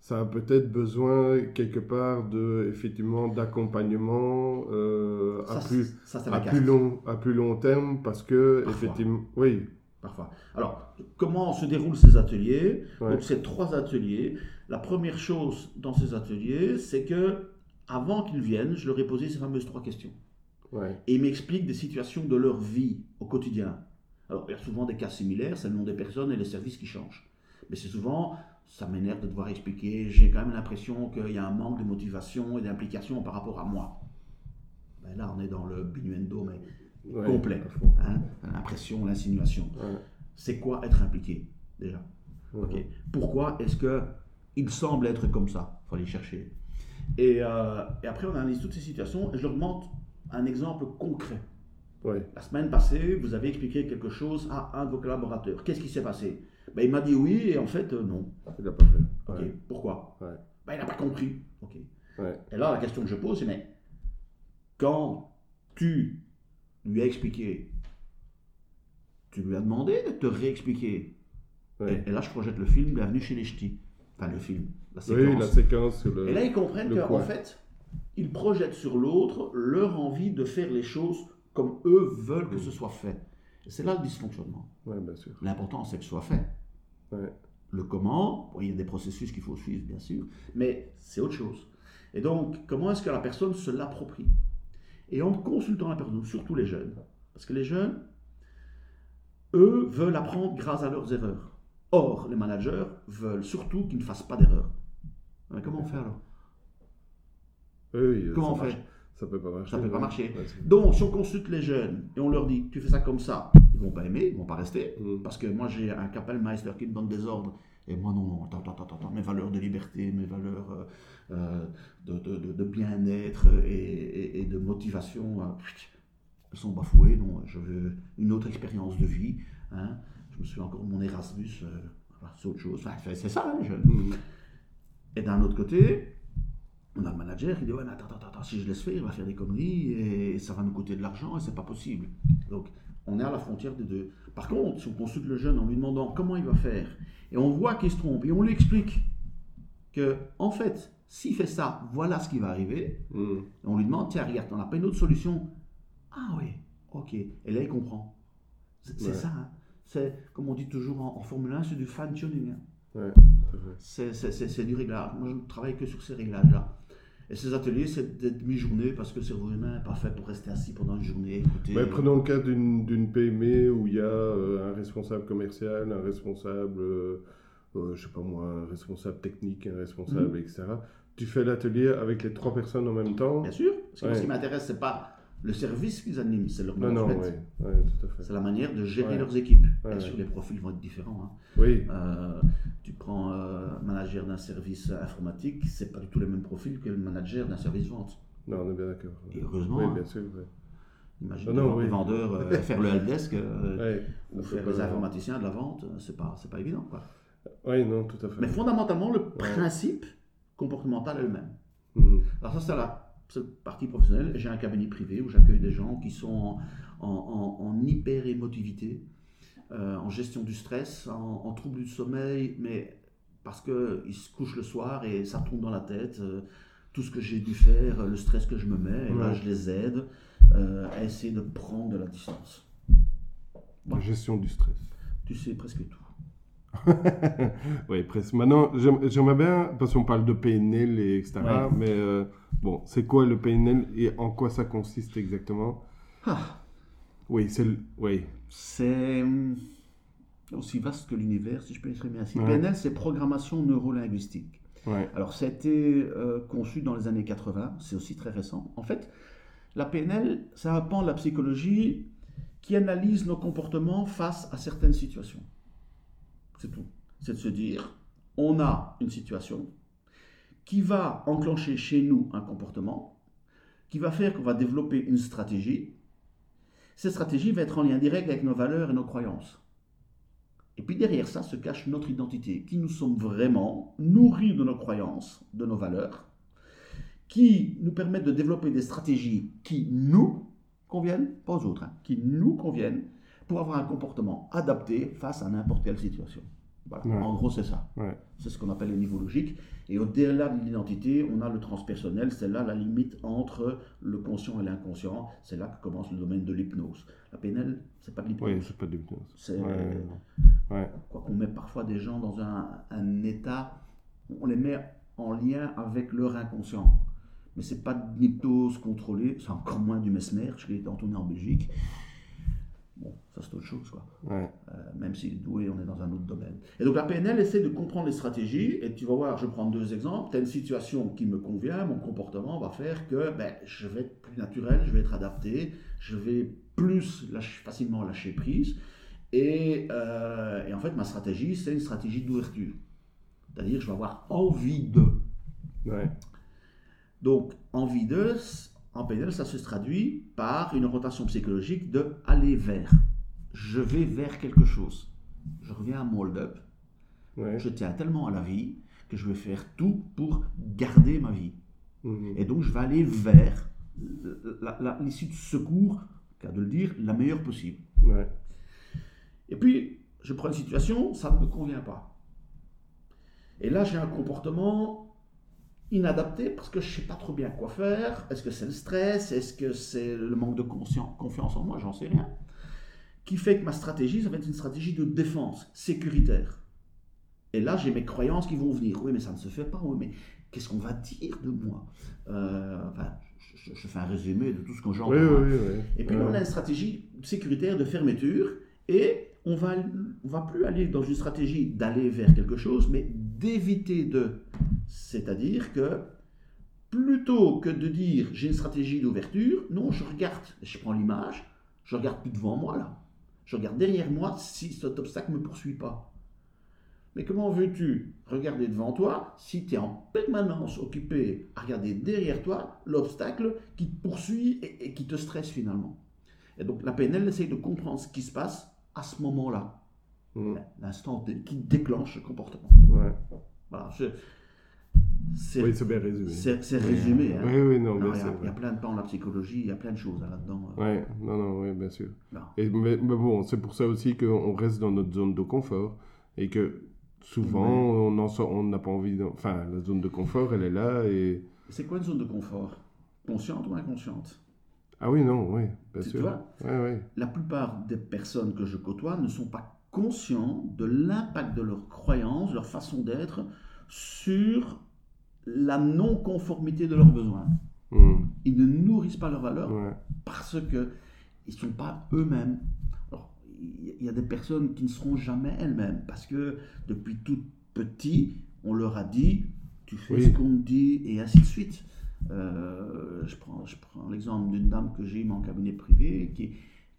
ça a peut-être besoin quelque part de, effectivement, d'accompagnement euh, à plus, ça, à plus long, à plus long terme, parce que Parfois. effectivement, oui, Parfois. Alors, comment se déroulent ces ateliers? Ouais. Donc, c'est trois ateliers. La première chose dans ces ateliers, c'est que avant qu'ils viennent, je leur ai posé ces fameuses trois questions. ouais, Et ils m'expliquent des situations de leur vie au quotidien. Alors, il y a souvent des cas similaires, c'est le nom des personnes et les services qui changent. Mais c'est souvent, ça m'énerve de devoir expliquer, j'ai quand même l'impression qu'il y a un manque de motivation et d'implication par rapport à moi. Ben là, on est dans le binuendo, mais ouais, complet. hein, l'impression, l'insinuation. Ouais. C'est quoi être impliqué, déjà? Pourquoi est-ce que il semble être comme ça? Il faut aller chercher. Et, euh, et après, on analyse toutes ces situations et je leur demande un exemple concret. La semaine passée, vous avez expliqué quelque chose à un de vos collaborateurs. Qu'est-ce qui s'est passé? Ben, il m'a dit oui, et en fait, euh, non. Il n'a pas fait. Ok, Ouais. pourquoi? Ouais. Ben, il n'a pas compris. Ok. Et là, la question que je pose, c'est mais quand tu lui as expliqué, tu lui as demandé de te réexpliquer. Et, et là, je projette le film Bienvenue chez les Ch'tis. Enfin, le film, la séquence. Oui, la séquence le. Et là, ils comprennent qu'en coin. fait, ils projettent sur l'autre leur envie de faire les choses comme eux veulent que ce soit fait. C'est là le dysfonctionnement. Ouais. L'important, c'est que ce soit fait. Ouais. Le comment, bon, il y a des processus qu'il faut suivre, bien sûr, mais c'est autre chose. Et donc, comment est-ce que la personne se l'approprie? Et en consultant la personne, surtout les jeunes, parce que les jeunes, eux, veulent apprendre grâce à leurs erreurs. Or, les managers veulent surtout qu'ils ne fassent pas d'erreurs. Comment on fait alors? Oui, oui, Comment on marche. fait Ça peut pas marcher. Ça peut pas marcher. Ouais, Donc, si on consulte les jeunes et on leur dit, tu fais ça comme ça, ils vont pas aimer, ils vont pas rester. Mm. Parce que moi, j'ai un Kapellmeister qui me donne des ordres. Et moi, non, non, attends, attends, attends, mes valeurs de liberté, mes valeurs euh, euh, de, de- de- de bien-être et, et- et de motivation, euh, elles sont bafouées. Non, je veux une autre expérience de vie. hein. Je me suis encore de mon Erasmus, euh, c'est autre chose. Enfin, c'est ça, hein, les jeunes. Mm. Et d'un autre côté, on a le manager qui dit Ouais, attends, attends, attends, si je laisse faire, il va faire des conneries et ça va nous coûter de l'argent et c'est pas possible. Donc, on est à la frontière des deux. Par contre, si on consulte le jeune en lui demandant comment il va faire et on voit qu'il se trompe et on lui explique que, en fait, s'il fait ça, voilà ce qui va arriver, Mm. et on lui demande Tiens, regarde, on n'a pas une autre solution? Ah oui, ok. Et là, il comprend. C'est Ouais. ça. hein. C'est, comme on dit toujours en, en Formule 1, c'est du fine-tuning. hein. Ouais, c'est du réglage. Moi, je ne travaille que sur ces réglages-là. Et ces ateliers, c'est des demi-journées parce que le cerveau humain n'est pas fait pour rester assis pendant une journée, écouter. Ouais, prenons le cas d'une PME où il y a euh, un responsable commercial, un responsable, euh, euh, je sais pas moi, un responsable technique, un responsable, Mhm. etc. Tu fais l'atelier avec les trois personnes en même temps Bien sûr, parce que Ouais. ce qui m'intéresse, c'est pas le service qu'ils animent, c'est leur Non, non. C'est la manière de gérer Ouais. leurs équipes. Ouais, Bien sûr, ouais. les profils vont être différents. hein. Oui, Euh, tu prends euh, manager d'un service informatique, c'est pas du tout le même profil que le manager d'un service vente. non, on est bien d'accord. Et heureusement, Oui, hein. bien sûr. imagine Non, les vendeurs euh, [LAUGHS] faire le helpdesk euh, ou faire les informaticiens de la vente, c'est pas, c'est pas évident. Quoi. Oui, non, tout à fait. Mais fondamentalement, le principe comportemental est le même. Mhm. Alors ça, c'est la cette partie professionnelle. J'ai un cabinet privé où j'accueille des gens qui sont en, en- en- en hyper-émotivité, euh, en gestion du stress, en, en trouble du sommeil, mais parce qu'ils se couchent le soir et ça tourne dans la tête, euh, tout ce que j'ai dû faire, le stress que je me mets, et là Ouais. je les aide euh, à essayer de prendre de la distance. La gestion du stress. Tu sais presque tout. [LAUGHS] oui, presque. Maintenant, j'aime- j'aimerais bien, parce qu'on parle de PNL et etc., Ouais. mais euh, bon, c'est quoi le PNL et en quoi ça consiste exactement? Ah, Oui, c'est. Oui, c'est hum, aussi vaste que l'univers, si je peux l'exprimer ainsi. Ouais. PNL, c'est programmation neurolinguistique. ouais. Alors, ça a été euh, conçu dans les années 80, c'est aussi très récent. En fait, la PNL, pan de la psychologie qui analyse nos comportements face à certaines situations. C'est tout. C'est de se dire, on a une situation qui va enclencher chez nous un comportement, qui va faire qu'on va développer une stratégie. Cette stratégie va être en lien direct avec nos valeurs et nos croyances. Et puis derrière ça se cache notre identité, qui nous sommes vraiment, nourris de nos croyances, de nos valeurs, qui nous permettent de développer des stratégies qui nous conviennent, pas aux autres, hein, qui nous conviennent, pour avoir un comportement adapté face à n'importe quelle situation. Voilà. Ouais. En gros, c'est ça. Ouais. C'est ce qu'on appelle les niveaux logiques. Et au-delà de l'identité, on a le transpersonnel. C'est là la limite entre le conscient et l'inconscient. C'est là que commence le domaine de l'hypnose. La PNL, c'est pas de l'hypnose. Oui, c'est pas d'hypnose. C'est Ouais, ouais. quoi qu'on met parfois des gens dans un, un état, on les met en lien avec leur inconscient. Mais c'est pas de l'hypnose contrôlée, c'est encore moins du mesmer, je l'ai entonné en Belgique. Bon, ça c'est autre chose, quoi. Ouais. Euh, même s'il est doué, on est dans un autre domaine. Et donc la PNL essaie de comprendre les stratégies, et tu vas voir, je prends deux exemples. Tu as une situation qui me convient, mon comportement va faire que ben, je vais être plus naturel, je vais être adapté, je vais plus lâcher- facilement lâcher prise. Et, euh, et en fait, ma stratégie, c'est une stratégie d'ouverture. C'est-à-dire, je vais avoir envie de. Ouais. Donc, envie de, en PNL, ça se traduit par une rotation psychologique de aller vers. Je vais vers quelque chose. je reviens à Mold-up. Je tiens tellement à la vie que je vais faire tout pour garder ma vie. Mhm. Et donc, je vais aller vers l'issue de secours, cas de le dire, la meilleure possible. Et puis, je prends une situation, ça ne me convient pas. Et là, j'ai un comportement inadapté parce que je ne sais pas trop bien quoi faire. Est-ce que c'est le stress? Est-ce que c'est le manque de confiance en moi? J'en sais rien. Qui fait que ma stratégie, ça va être une stratégie de défense sécuritaire. Et là, j'ai mes croyances qui vont venir. Oui, mais ça ne se fait pas. Oui, mais qu'est-ce qu'on va dire de moi? Euh, Enfin, je, fais un résumé de tout ce que j'entends. et puis, on a une stratégie sécuritaire de fermeture et on va, on va plus aller dans une stratégie d'aller vers quelque chose, mais d'éviter de. C'est-à-dire que plutôt que de dire j'ai une stratégie d'ouverture, non, je regarde, je prends l'image, je regarde plus devant moi là. Je regarde derrière moi si cet obstacle ne me poursuit pas. Mais comment veux-tu regarder devant toi si tu es en permanence occupé à regarder derrière toi l'obstacle qui te poursuit et, qui te stresse finalement? Et donc la PNL essaye de comprendre ce qui se passe à ce moment-là. Mm. L'instant qui déclenche le comportement. Ouais. Voilà, c'est oui, bien résumé. C'est résumé. Hein. Oui, oui, non, il y, a plein de temps la psychologie, il y a plein de choses là-dedans. Oui, non, non, oui, bien sûr. Et, mais, bon, c'est pour ça aussi qu'on reste dans notre zone de confort et que souvent on n'a pas envie. Enfin, la zone de confort, elle est là et. C'est quoi une zone de confort? Consciente ou inconsciente? Ah oui, non, oui, bien sûr. Vois, La plupart des personnes que je côtoie ne sont pas conscients de l'impact de leurs croyances, leur façon d'être sur la non-conformité de leurs besoins. Hmm. Ils ne nourrissent pas leurs valeurs parce que ils sont pas eux-mêmes. Il y a des personnes qui ne seront jamais elles-mêmes parce que depuis tout petit, on leur a dit tu fais ce qu'on te dit et ainsi de suite. Euh, je prends, je prends l'exemple d'une dame que j'ai eu en cabinet privé qui,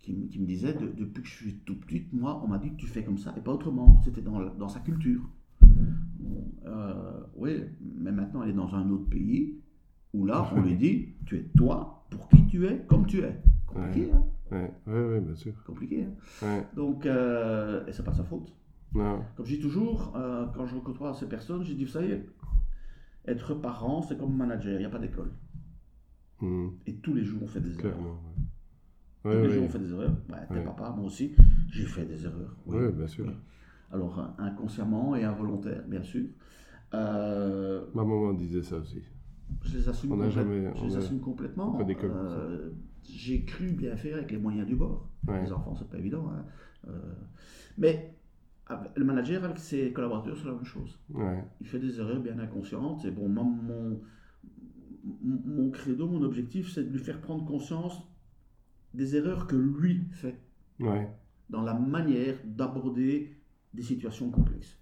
qui, me disait depuis que je suis tout petit, moi, on m'a dit que tu fais comme ça et pas autrement. C'était dans, dans sa culture. Euh, oui, mais maintenant elle est dans un autre pays où là on lui dit [LAUGHS] tu es toi pour qui tu es comme tu es. Compliqué, hein Oui, bien sûr. Compliqué, hein Donc, euh, et c'est pas de sa faute. Non. Comme je dis toujours, euh, quand je côtoie ces personnes, je dis vous savez, être parent c'est comme manager, il n'y a pas d'école. Hmm. Et tous les jours on fait des erreurs. Tous les jours on fait des erreurs. Ouais, t'es papa, moi aussi, j'ai fait des erreurs. Oui, bien sûr. Alors inconsciemment et involontaire, bien sûr. Euh, Ma maman disait ça aussi. Je les assume, je les assume complètement. Euh, j'ai cru bien faire avec les moyens du bord. Les enfants, c'est pas évident. Hein. Euh, mais le manager avec ses collaborateurs, c'est la même chose. Il fait des erreurs bien inconscientes. Et bon, mon, mon credo, mon objectif, c'est de lui faire prendre conscience des erreurs que lui fait. Dans la manière d'aborder des situations complexes.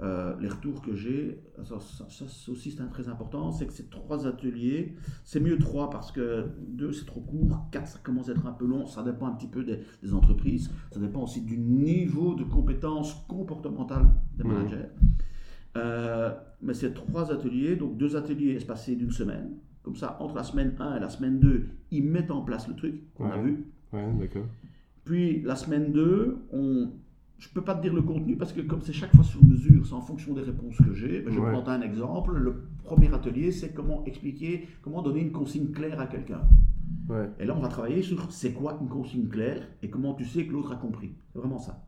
Euh, les retours que j'ai, ça, ça, aussi c'est très important, c'est que ces trois ateliers, c'est mieux trois parce que deux c'est trop court, quatre ça commence à être un peu long, ça dépend un petit peu des, entreprises, ça dépend aussi du niveau de compétences comportementales des mmh. managers. Euh, mais c'est trois ateliers, donc deux ateliers espacés d'une semaine, comme ça entre la semaine 1 et la semaine 2, ils mettent en place le truc qu'on a vu. Ouais, d'accord. Puis la semaine 2, on je ne peux pas te dire le contenu parce que comme c'est chaque fois sur mesure, c'est en fonction des réponses que j'ai. je prends un exemple. Le premier atelier, c'est comment expliquer, comment donner une consigne claire à quelqu'un. Et là, on va travailler sur c'est quoi une consigne claire et comment tu sais que l'autre a compris. C'est vraiment ça.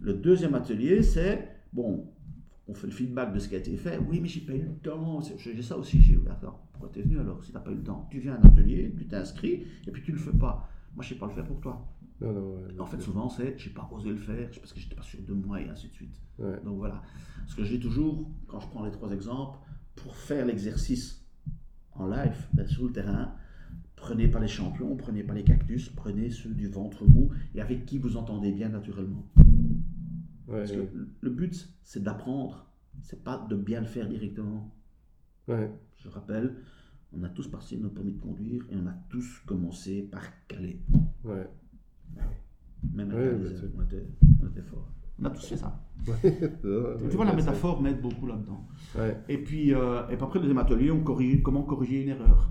Le deuxième atelier, c'est, bon, on fait le feedback de ce qui a été fait. Oui, mais j'ai pas eu le temps. J'ai ça aussi. J'ai attends, pourquoi tu es venu alors si tu n'as pas eu le temps? Tu viens à un atelier, tu t'inscris et puis tu ne le fais pas. Moi, je ne sais pas le faire pour toi en fait, souvent, c'est j'ai pas osé le faire parce que j'étais pas sûr de moi et ainsi de suite. Donc voilà. Ce que j'ai toujours, quand je prends les trois exemples, pour faire l'exercice en live, ben, sur le terrain, prenez pas les champions, prenez pas les cactus, prenez ceux du ventre mou et avec qui vous entendez bien naturellement. Parce que le but, c'est d'apprendre, c'est pas de bien le faire directement. Je rappelle, on a tous passé notre permis de conduire et on a tous commencé par caler. Ouais. Même on, était, fort. On a tous fait ça. tu vois, la métaphore m'aide beaucoup là-dedans. Et, puis, euh, et après, le deuxième atelier, on corrige, comment corriger une erreur.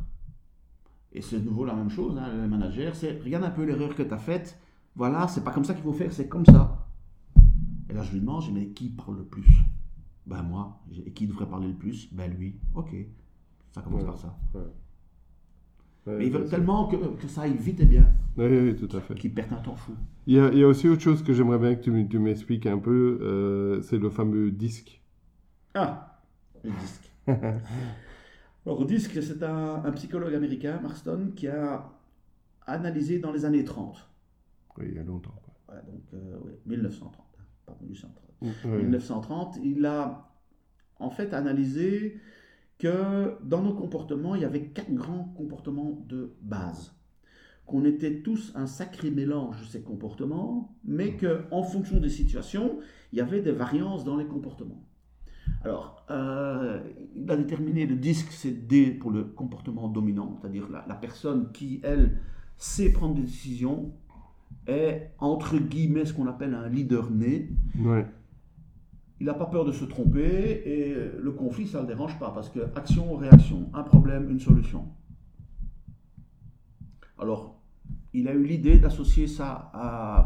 Et c'est de nouveau la même chose, hein, le manager, c'est regarde un peu l'erreur que tu as faite, voilà, c'est pas comme ça qu'il faut faire, c'est comme ça. Et là, je lui demande, mais qui parle le plus? Ben moi. Et qui devrait parler le plus? Ben lui. Ok. Ça commence par ça. mais ils veulent tellement que, que, ça aille vite et bien. Oui, oui, tout à fait. Qu'ils perdent un temps fou. Il y, a, il y, a, aussi autre chose que j'aimerais bien que tu, tu m'expliques un peu, euh, c'est le fameux disque. Ah, le disque. [LAUGHS] Alors, disque, c'est un, un, psychologue américain, Marston, qui a analysé dans les années 30. Oui, il y a longtemps. Ouais, donc, euh, oui, 1930, 1830. 1930, il a en fait analysé que dans nos comportements, il y avait quatre grands comportements de base. Qu'on était tous un sacré mélange de ces comportements, mais qu'en fonction des situations, il y avait des variances dans les comportements. Alors, euh, il a déterminé le disque, c'est D pour le comportement dominant, c'est-à-dire la, la, personne qui, elle, sait prendre des décisions, est entre guillemets ce qu'on appelle un leader né. Ouais il n'a pas peur de se tromper et le conflit, ça ne le dérange pas parce que action, réaction, un problème, une solution. Alors, il a eu l'idée d'associer ça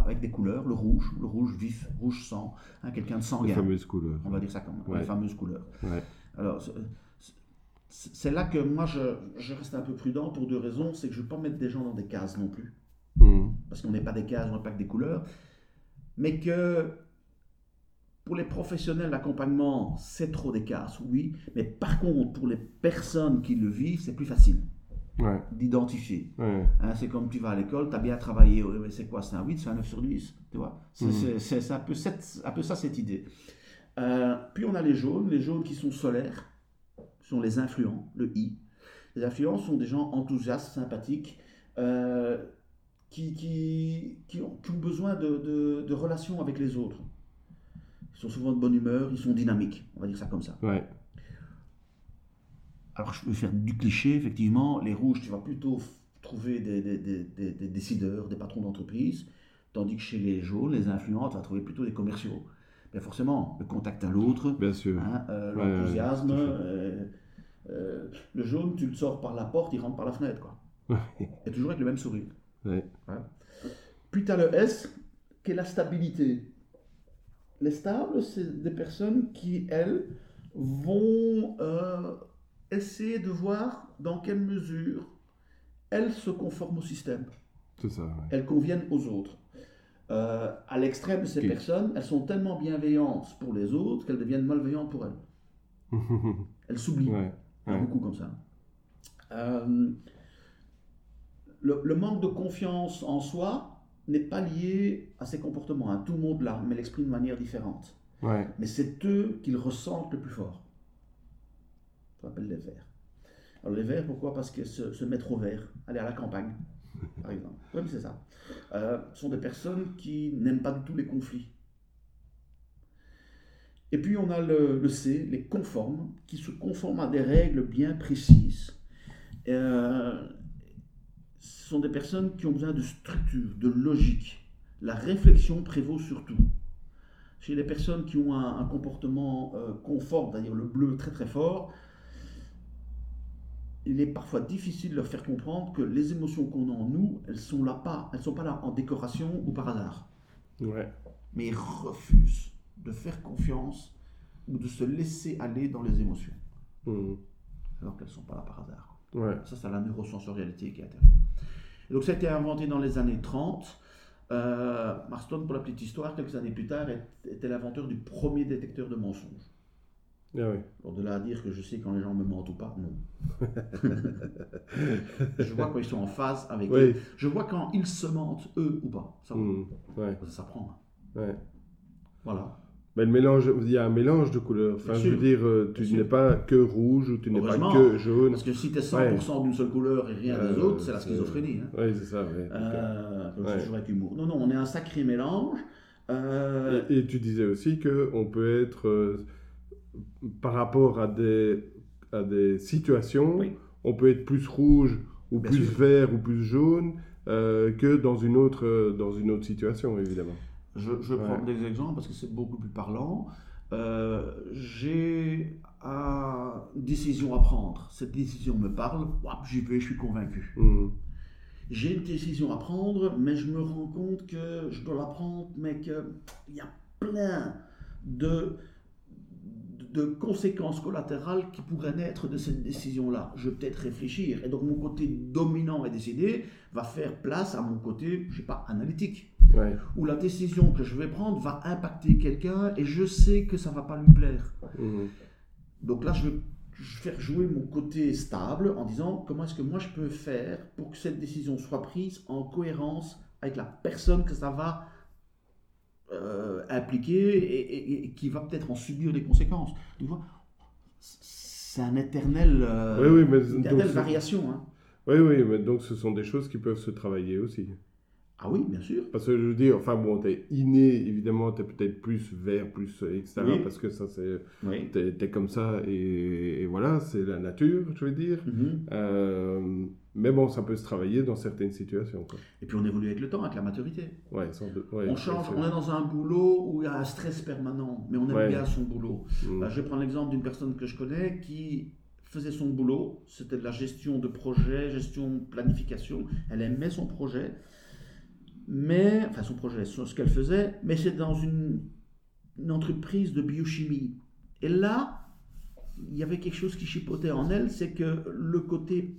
avec des couleurs, le rouge, le rouge vif, rouge sang, hein, quelqu'un de sanguin. Les fameuses couleurs. On va dire ça comme ouais. les fameuses couleurs. Ouais. Alors, c'est là que moi, je, je, reste un peu prudent pour deux raisons. C'est que je ne veux pas mettre des gens dans des cases non plus. Mmh. Parce qu'on n'est pas des cases, on n'est pas que des couleurs. Mais que pour les professionnels d'accompagnement, c'est trop des cases, oui. Mais par contre, pour les personnes qui le vivent, c'est plus facile ouais. d'identifier. Ouais. Hein, c'est comme tu vas à l'école, tu as bien travaillé. mais c'est quoi C'est un 8, c'est un 9 sur 10. Tu vois C'est un, peu cette- un peu ça, cette idée. Euh, puis on a les jaunes, les jaunes qui sont solaires, sont les influents, le I. Les influents sont des gens enthousiastes, sympathiques, euh, qui, qui, qui, ont, qui ont besoin de, de- de relations avec les autres. Ils sont souvent de bonne humeur, ils sont dynamiques, on va dire ça comme ça. Ouais. Alors je peux faire du cliché, effectivement, les rouges, tu vas plutôt trouver des, des- des- des- des décideurs, des patrons d'entreprise, tandis que chez les jaunes, les influents, tu vas trouver plutôt des commerciaux. Bien forcément, le contact à l'autre, Bien sûr. hein, euh, ouais, l'enthousiasme, euh, euh, le jaune, tu le sors par la porte, il rentre par la fenêtre. Quoi. Et toujours avec le même sourire. Ouais. Puis tu as le S, qui est la stabilité. Les stables, c'est des personnes qui, elles, vont euh, essayer de voir dans quelle mesure elles se conforment au système, C'est ça. ouais. elles conviennent aux autres. Euh, à l'extrême ces personnes, elles sont tellement bienveillantes pour les autres qu'elles deviennent malveillantes pour elles. [LAUGHS] Elles s'oublient. ouais. Il y en a Ouais. beaucoup comme ça. Euh, le, le manque de confiance en soi n'est pas lié à ses comportements. hein. Tout le monde l'a, mais l'exprime de manière différente. Ouais. Mais c'est eux qui le ressentent le plus fort. Ça s'appelle les verts. Alors les verts, pourquoi? Parce que se, se mettre au vert, aller à la campagne, [LAUGHS] par exemple. Oui, mais c'est ça. Euh, sont des personnes qui n'aiment pas du tout les conflits. Et puis on a le, le C, les conformes, qui se conforment à des règles bien précises. Euh, ce sont des personnes qui ont besoin de structure, de logique. La réflexion prévaut surtout. Chez les personnes qui ont un, un comportement euh, conforme, c'est-à-dire le bleu très très fort, il est parfois difficile de leur faire comprendre que les émotions qu'on a en nous, elles sont là pas, elles sont pas là en décoration ou par hasard. Ouais. Mais ils refusent de faire confiance ou de se laisser aller dans les émotions, Mhm. alors qu'elles ne sont pas là par hasard. Ouais. Ça, c'est la neurosensorialité qui intervient. Et donc, ça a été inventé dans les années 30. Euh, Marston, pour la petite histoire, quelques années plus tard, était l'inventeur du premier détecteur de mensonges. Ah oui. Alors, de là à dire que je sais quand les gens me mentent ou pas, non. [LAUGHS] je vois quand ils sont en phase avec Oui. eux. Je vois quand ils se mentent, eux ou pas. Ça. Ouais. ça s'apprend. hein. Ouais. Voilà. Mais le mélange, il y a un mélange de couleurs. Enfin, je veux dire, euh, tu n'es pas que rouge ou tu n'es pas que jaune. Parce que si tu es 100% d'une seule couleur et rien des Euh, autres, c'est la schizophrénie. hein. Oui, c'est ça. ouais. Euh, comme Ouais. toujours avec humour. Non, non, on est un sacré mélange. Euh, Et, et tu disais aussi que on peut être, euh, par rapport à des, à des situations, Oui. on peut être plus rouge ou Bien plus sûr. vert ou plus jaune que dans une autre, dans une autre situation, évidemment. Je, je prends Ouais. des exemples parce que c'est beaucoup plus parlant. Euh, J'ai un- une décision à prendre. Cette décision me parle, j'y vais, je suis convaincu. Mhm. j'ai une décision à prendre, mais je me rends compte que je dois la prendre, mais qu'il y a plein de, de conséquences collatérales qui pourraient naître de cette décision-là. Je vais peut-être réfléchir. Et donc mon côté dominant et décidé va faire place à mon côté, je sais pas, analytique. Où la décision que je vais prendre va impacter quelqu'un et je sais que ça va pas lui plaire. Mhm. Donc là, je vais faire jouer mon côté stable en disant comment est-ce que moi je peux faire pour que cette décision soit prise en cohérence avec la personne que ça va euh, impliquer et, qui va peut-être en subir les conséquences. Tu vois, c'est un éternel, euh, oui, oui, une éternelle variation. Hein. Oui, oui, mais donc ce sont des choses qui peuvent se travailler aussi. Ah oui, bien sûr. Parce que je veux dire, enfin bon, t'es inné, évidemment, t'es peut-être plus vert, plus, etc. Parce que ça, c'est. Oui. T'es es comme ça et, voilà, c'est la nature, je veux dire. Mhm. Euh, mais bon, ça peut se travailler dans certaines situations. Quoi. Et puis on évolue avec le temps, avec la maturité. Ouais, sans doute. on change, on est dans un boulot où il y a un stress permanent, mais on aime bien son boulot. Mm. Je vais prendre l'exemple d'une personne que je connais qui faisait son boulot, c'était de la gestion de projet, gestion de planification. Elle aimait son projet mais, enfin son projet, ce qu'elle faisait, mais c'est dans une, entreprise de biochimie. Et là, il y avait quelque chose qui chipotait en elle, c'est que le côté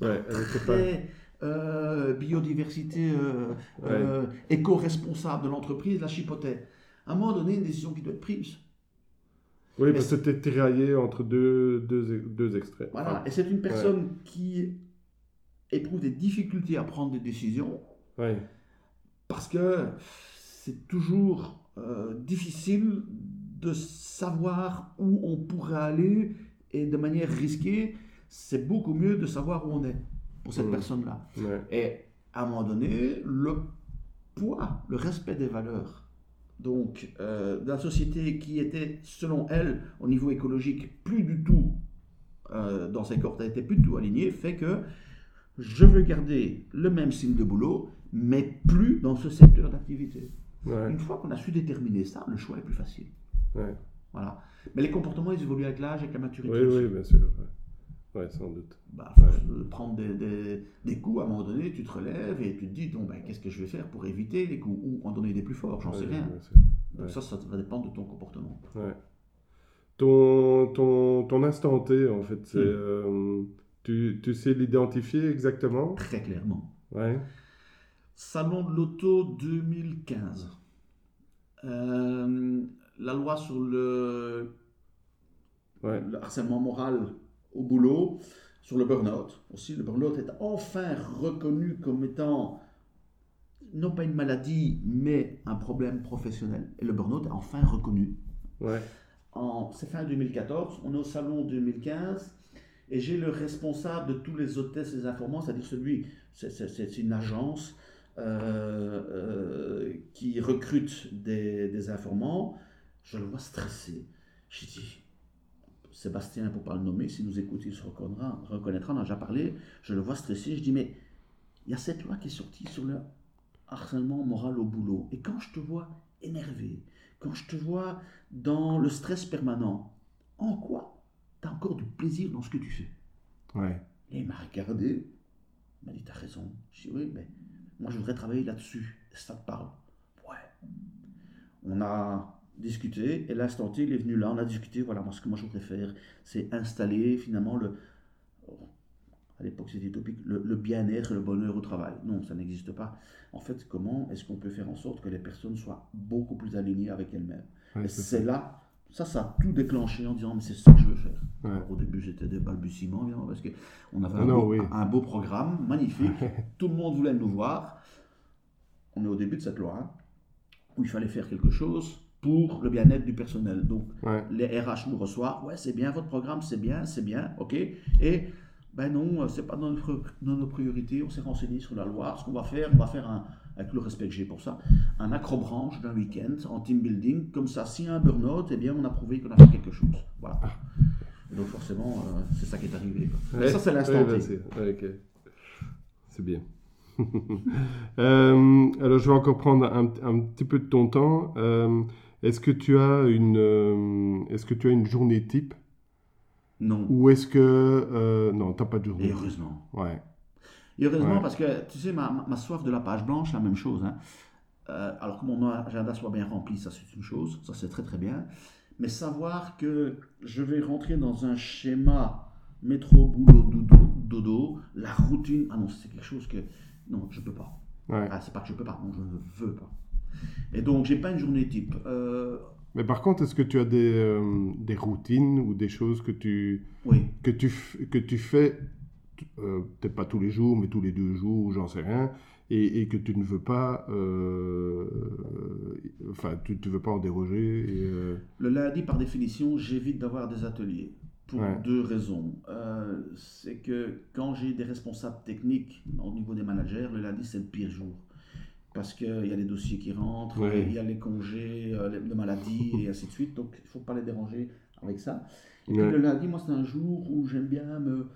très euh, biodiversité euh, euh, éco-responsable de l'entreprise la chipotait. À un moment donné, une décision qui doit être prise. Oui, parce que c'était tiraillé entre deux, deux, deux extraits. Voilà, et c'est une personne qui éprouve des difficultés à prendre des décisions. Ouais parce que c'est toujours euh, difficile de savoir où on pourrait aller et de manière risquée, c'est beaucoup mieux de savoir où on est pour cette mmh. personne-là. Et à un moment donné, le poids, le respect des valeurs, donc euh, la société qui était, selon elle, au niveau écologique, plus du tout euh, dans ses cordes, était plus du tout alignée, fait que je veux garder le même style de boulot, mais plus dans ce secteur d'activité. Une fois qu'on a su déterminer ça, le choix est plus facile. Voilà. Mais les comportements, ils évoluent avec l'âge, avec la maturité. Oui, oui, bien sûr. Oui, sans doute. Bah, prendre des, des, des, coups, à un moment donné, tu te relèves et tu te dis, ben, qu'est-ce que je vais faire pour éviter les coups Ou en donner des plus forts, j'en sais rien. Donc ça, ça va dépendre de ton comportement. Ton, ton, ton instant T, en fait, c'est... Hmm. Euh, tu, tu sais l'identifier exactement? Très clairement. Ouais. Salon de l'auto 2015. Euh, la loi sur le, harcèlement moral au boulot, sur le burn-out. Aussi, le burn-out est enfin reconnu comme étant non pas une maladie, mais un problème professionnel. Et le burn-out est enfin reconnu. Ouais. C'est fin 2014, on est au salon 2015, et j'ai le responsable de tous les hôtesses et informants, c'est-à-dire celui, c'est une agence euh, euh, qui recrute des, informants, je le vois stressé. J'ai dit, Sébastien, pour ne pas le nommer, s'il nous écoute, il se reconnaîtra, reconnaîtra, on a déjà parlé, je le vois stressé, je dis, mais il y a cette loi qui est sortie sur le harcèlement moral au boulot. Et quand je te vois énervé, quand je te vois dans le stress permanent, en quoi tu as encore du plaisir dans ce que tu fais? Ouais. Et il m'a regardé, il m'a dit, t'as raison. Je dis, oui, mais moi, je voudrais travailler là-dessus. Ça te parle? Ouais. On a discuté, et l'instant T, il est venu là, on a discuté, voilà, moi, ce que moi je voudrais faire, c'est installer finalement le. à l'époque, c'était utopique, le, bien-être, le bonheur au travail. Non, ça n'existe pas. En fait, comment est-ce qu'on peut faire en sorte que les personnes soient beaucoup plus alignées avec elles-mêmes? C'est là ça, ça a tout déclenché en disant, mais c'est ça que je veux faire. au début, j'étais des balbutiements, évidemment, parce qu'on avait ah un, beau, programme, magnifique. [LAUGHS] tout le monde voulait nous voir. On est au début de cette loi, hein, où il fallait faire quelque chose pour le bien-être du personnel. Donc, les RH nous reçoivent, ouais, c'est bien, votre programme, c'est bien, c'est bien, ok. Et, ben non, c'est pas dans, notre, dans nos priorités, on s'est renseigné sur la loi. Ce qu'on va faire, on va faire un, avec le respect que j'ai pour ça, un acrobranche d'un week-end en team building. Comme ça, s'il y a un burn-out, eh bien, on a prouvé qu'on a fait quelque chose. Voilà. donc forcément, euh, c'est ça qui est arrivé. ça, c'est l'instant T. C'est bien. [LAUGHS] Euh, alors, je vais encore prendre un, un, petit peu de ton temps. Euh, est-ce que tu as une, est-ce que tu as une journée type? Non. Ou est-ce que non, t'as pas de journée. heureusement. Ouais. Et heureusement, parce que tu sais, ma, ma, soif de la page blanche, la même chose. Hein. Euh, alors que mon agenda soit bien rempli, ça c'est une chose, ça c'est très très bien. Mais savoir que je vais rentrer dans un schéma métro, boulot, dodo, dodo la routine, ah non, c'est quelque chose que, non, je peux pas. Ah, c'est pas que je peux pas, non, je ne veux pas. Et donc, j'ai pas une journée type. Euh, mais par contre, est-ce que tu as des, euh, des, routines ou des choses que tu, que tu, que tu fais, euh, peut-être pas tous les jours, mais tous les deux jours, j'en sais rien, et, et, que tu ne veux pas, euh, enfin, tu ne veux pas en déroger Le lundi, par définition, j'évite d'avoir des ateliers. Pour deux raisons. c'est que quand j'ai des responsables techniques au niveau des managers, le lundi, c'est le pire jour. Parce qu'il y a les dossiers qui rentrent, il y a les congés euh, de maladie [LAUGHS] et ainsi de suite, donc il ne faut pas les déranger avec ça. Et puis le lundi, moi, c'est un jour où j'aime bien me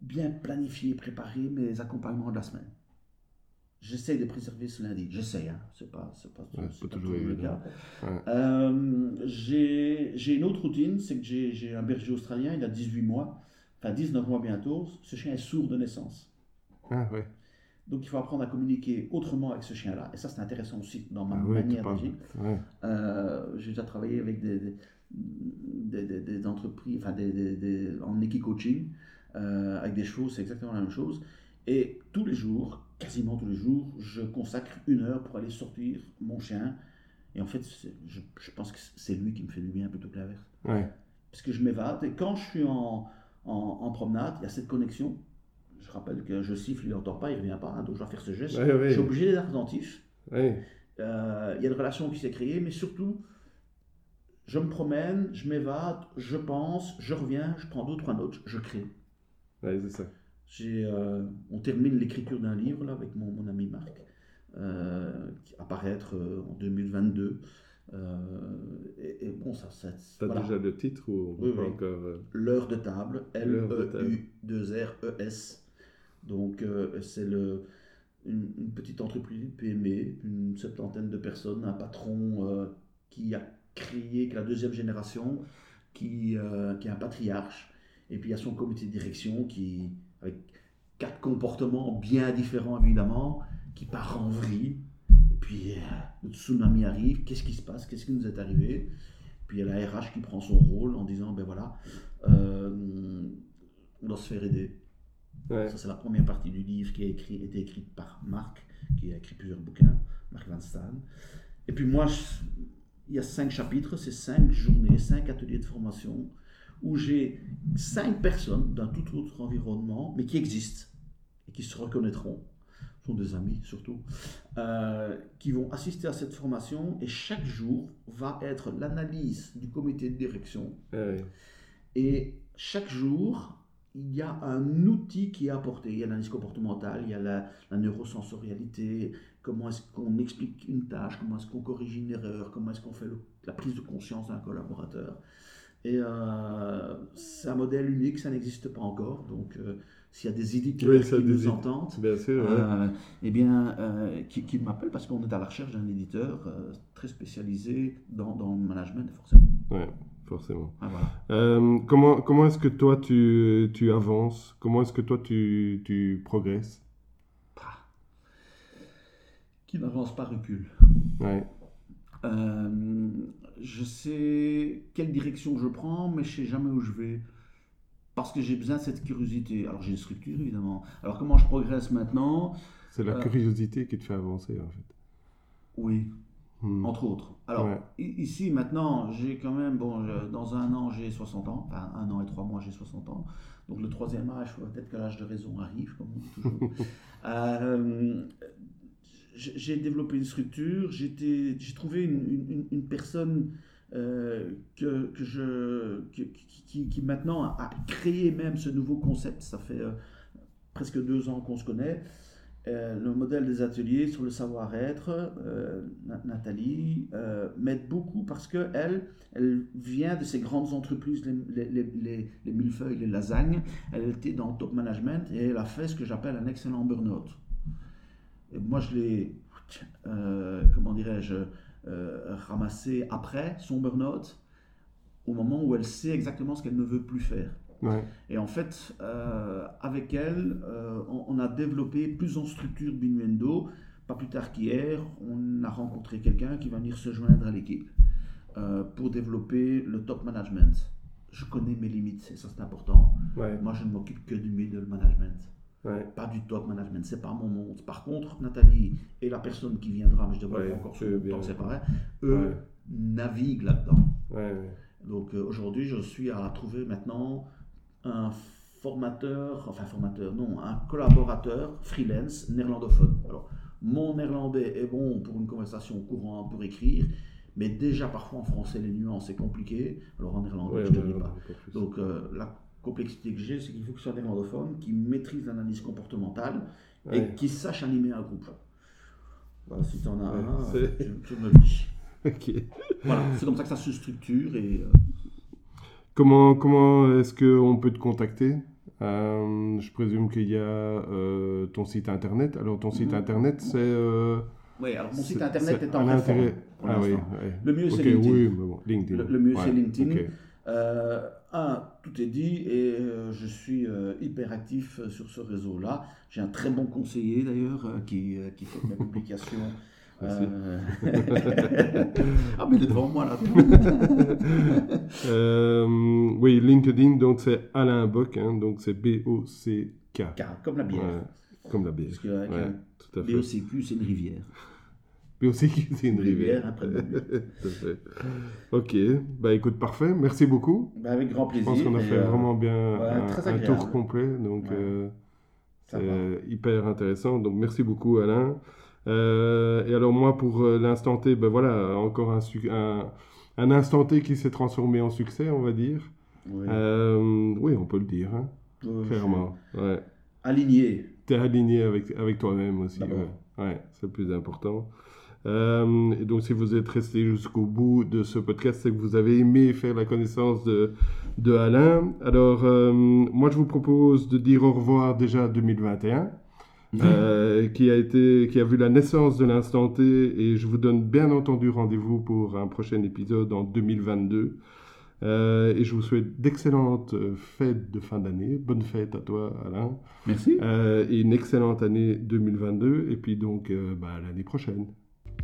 bien planifier, préparer mes accompagnements de la semaine. J'essaie de préserver ce lundi, j'essaie, hein. c'est pas, pas, pas, toujours le cas. Euh, j'ai une autre routine, c'est que j'ai un berger australien, il a 18 mois, enfin 19 mois bientôt, ce chien est sourd de naissance. Ah ouais. Donc il faut apprendre à communiquer autrement avec ce chien-là. Et ça, c'est intéressant aussi dans ma ah manière d'agir. Euh, j'ai déjà travaillé avec des, des, des, entreprises, enfin des, en équicoaching, euh, avec des chevaux, c'est exactement la même chose. Et tous les jours, quasiment tous les jours, je consacre une heure pour aller sortir mon chien. Et en fait, je, je, pense que c'est lui qui me fait du bien plutôt que l'inverse. Parce que je m'évade. Et quand je suis en, en, en promenade, il y a cette connexion je rappelle que je siffle, il n'entend pas, il ne revient pas, hein, donc je dois faire ce geste. Je suis obligé d'être attentif. Euh, il y a une relation qui s'est créée, mais surtout, je me promène, je m'évade, je pense, je reviens, je prends deux, trois notes, je crée. C'est ça. Euh, on termine l'écriture d'un livre là, avec mon, mon ami Marc, euh, qui apparaître en 2022. et, bon, ça. ça T'as déjà le titre ou oui, encore L'heure de table, L-E-U-2-R-E-S. Donc, euh, c'est le, une, petite entreprise, PME, une septantaine de personnes, un patron euh, qui a créé, qui est la deuxième génération, qui, euh, qui est un patriarche. Et puis, il y a son comité de direction qui, avec quatre comportements bien différents, évidemment, qui part en vrille. Et puis, le tsunami arrive. Qu'est-ce qui se passe? Qu'est-ce qui nous est arrivé? Puis, il y a la RH qui prend son rôle en disant, ben voilà, on doit se faire aider. Ça, c'est la première partie du livre qui a écrit, été écrite par Marc, qui a écrit plusieurs bouquins, Marc Van Staan. Et puis moi, il y a cinq chapitres, c'est cinq journées, cinq ateliers de formation, où j'ai cinq personnes d'un tout autre environnement, mais qui existent et qui se reconnaîtront, sont des amis surtout, euh, qui vont assister à cette formation et chaque jour va être l'analyse du comité de direction. Et chaque jour, il y a un outil qui est apporté. Il y a l'analyse comportementale, il y a la, neurosensorialité, comment est-ce qu'on explique une tâche, comment est-ce qu'on corrige une erreur, comment est-ce qu'on fait la prise de conscience d'un collaborateur. Et euh, c'est un modèle unique, ça n'existe pas encore. Donc, euh, s'il y a des éditeurs qui nous entendent, bien sûr, euh, eh bien, qui, qui m'appellent parce qu'on est à la recherche d'un éditeur très spécialisé dans, dans, le management, forcément. Ouais forcément. Ah, euh, comment comment est-ce que toi tu, tu avances? Comment est-ce que toi tu, tu progresses? Qui n'avance pas recule. Ouais. Euh, je sais quelle direction je prends, mais je sais jamais où je vais. Parce que j'ai besoin de cette curiosité. Alors j'ai une structure évidemment. Alors comment je progresse maintenant C'est la euh, curiosité qui te fait avancer en fait. Oui, Hmm. entre autres. Alors, ici, maintenant, j'ai quand même, bon, dans un an, j'ai 60 ans, enfin, un an et trois mois, j'ai 60 ans. Donc, le troisième âge, peut-être que l'âge de raison arrive, comme on dit toujours. [LAUGHS] euh, j'ai développé une structure, j'ai trouvé une, personne euh, que, je, qui, maintenant a créé même ce nouveau concept. Ça fait euh, presque deux ans qu'on se connaît. Euh, le modèle des ateliers sur le savoir-être, Nathalie, m'aide beaucoup parce qu'elle elle vient de ces grandes entreprises, les, les, millefeuilles, les lasagnes. Elle était dans le top management et elle a fait ce que j'appelle un excellent burn-out. Moi, je l'ai, comment dirais-je, ramassé après son burn-out, au moment où elle sait exactement ce qu'elle ne veut plus faire. Et en fait, avec elle, on, a développé plusieurs structures Binuendo. Pas plus tard qu'hier, on a rencontré quelqu'un qui va venir se joindre à l'équipe pour développer le top management. Je connais mes limites, et ça c'est important. Moi, je ne m'occupe que du middle management. Pas du top management, c'est pas mon monde. Par contre, Nathalie et la personne qui viendra, mais je devrais encore sur le temps séparé, eux naviguent là-dedans. Donc euh, aujourd'hui, je suis à trouver maintenant un formateur, enfin formateur, non, un collaborateur freelance néerlandophone. Alors, mon néerlandais est bon pour une conversation courante, pour écrire, mais déjà parfois en français, les nuances, c'est compliqué. Alors en néerlandais, je ne te dis pas. Donc euh, la complexité que j'ai, c'est qu'il faut que ce soit un néerlandophone qui maîtrise l'analyse comportementale et qui sache animer un groupe. si tu en as un, tu, me le dis. Voilà, c'est comme ça que ça se structure. Et, euh, Comment, comment est-ce qu'on peut te contacter? Euh, Je présume qu'il y a euh, ton site internet. Alors, ton site mhm. internet, c'est. oui, alors mon site internet est, en réforme. Ah, oui, Le mieux, c'est LinkedIn. Le, mieux, c'est LinkedIn. Euh, un, tout est dit et euh, je suis euh, hyper actif sur ce réseau-là. J'ai un très bon conseiller d'ailleurs qui, qui, fait mes publications. [LAUGHS] [LAUGHS] ah, mais il est devant moi là. [LAUGHS] oui, LinkedIn, donc c'est Alain Bock, hein, donc c'est B-O-C-K. comme la bière. comme la bière. Parce que tout à fait. BOCQ, c'est une rivière. Puis aussi c'est une rivière. après [LAUGHS] Ok, bah écoute, parfait. Merci beaucoup. Bah, avec grand plaisir. Je pense qu'on a fait euh, vraiment bien un, tour complet. Donc, euh, c'est hyper intéressant. Donc, merci beaucoup, Alain. Euh, et alors, moi, pour l'instant T, ben voilà, encore un, un, un instant T qui s'est transformé en succès, on va dire. Oui, oui on peut le dire, hein, clairement. Ouais. Aligné. Tu es aligné avec, avec toi-même aussi. Ouais, c'est le plus important. Euh, et donc, si vous êtes resté jusqu'au bout de ce podcast, c'est que vous avez aimé faire la connaissance de, de Alain. Alors, euh, moi, je vous propose de dire au revoir déjà à 2021. [LAUGHS] Euh, qui, a été, qui a vu la naissance de l'instant T et je vous donne bien entendu rendez-vous pour un prochain épisode en 2022. et je vous souhaite d'excellentes fêtes de fin d'année. Bonne fête à toi, Alain. Merci. et une excellente année 2022. Et puis donc, bah, l'année prochaine.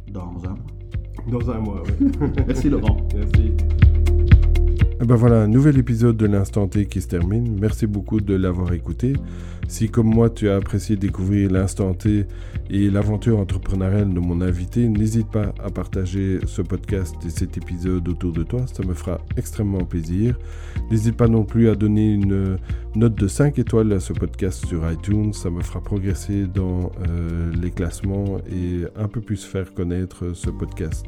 Dans un mois. Dans un mois, oui. Merci Laurent. Merci. Et ben voilà, un nouvel épisode de l'Instant T qui se termine. Merci beaucoup de l'avoir écouté. Si comme moi tu as apprécié découvrir l'instant T et l'aventure entrepreneuriale de mon invité, n'hésite pas à partager ce podcast et cet épisode autour de toi, ça me fera extrêmement plaisir. N'hésite pas non plus à donner une note de 5 étoiles à ce podcast sur iTunes, ça me fera progresser dans euh, les classements et un peu plus faire connaître ce podcast.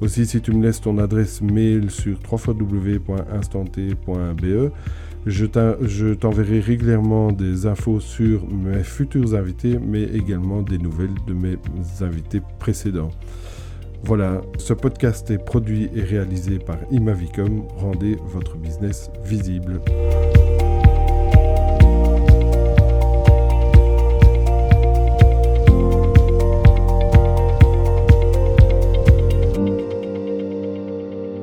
Aussi, si tu me laisses ton adresse mail sur www.instanté.be, je t'enverrai régulièrement des infos sur mes futurs invités, mais également des nouvelles de mes invités précédents. Voilà, ce podcast est produit et réalisé par Imavicom. Rendez votre business visible.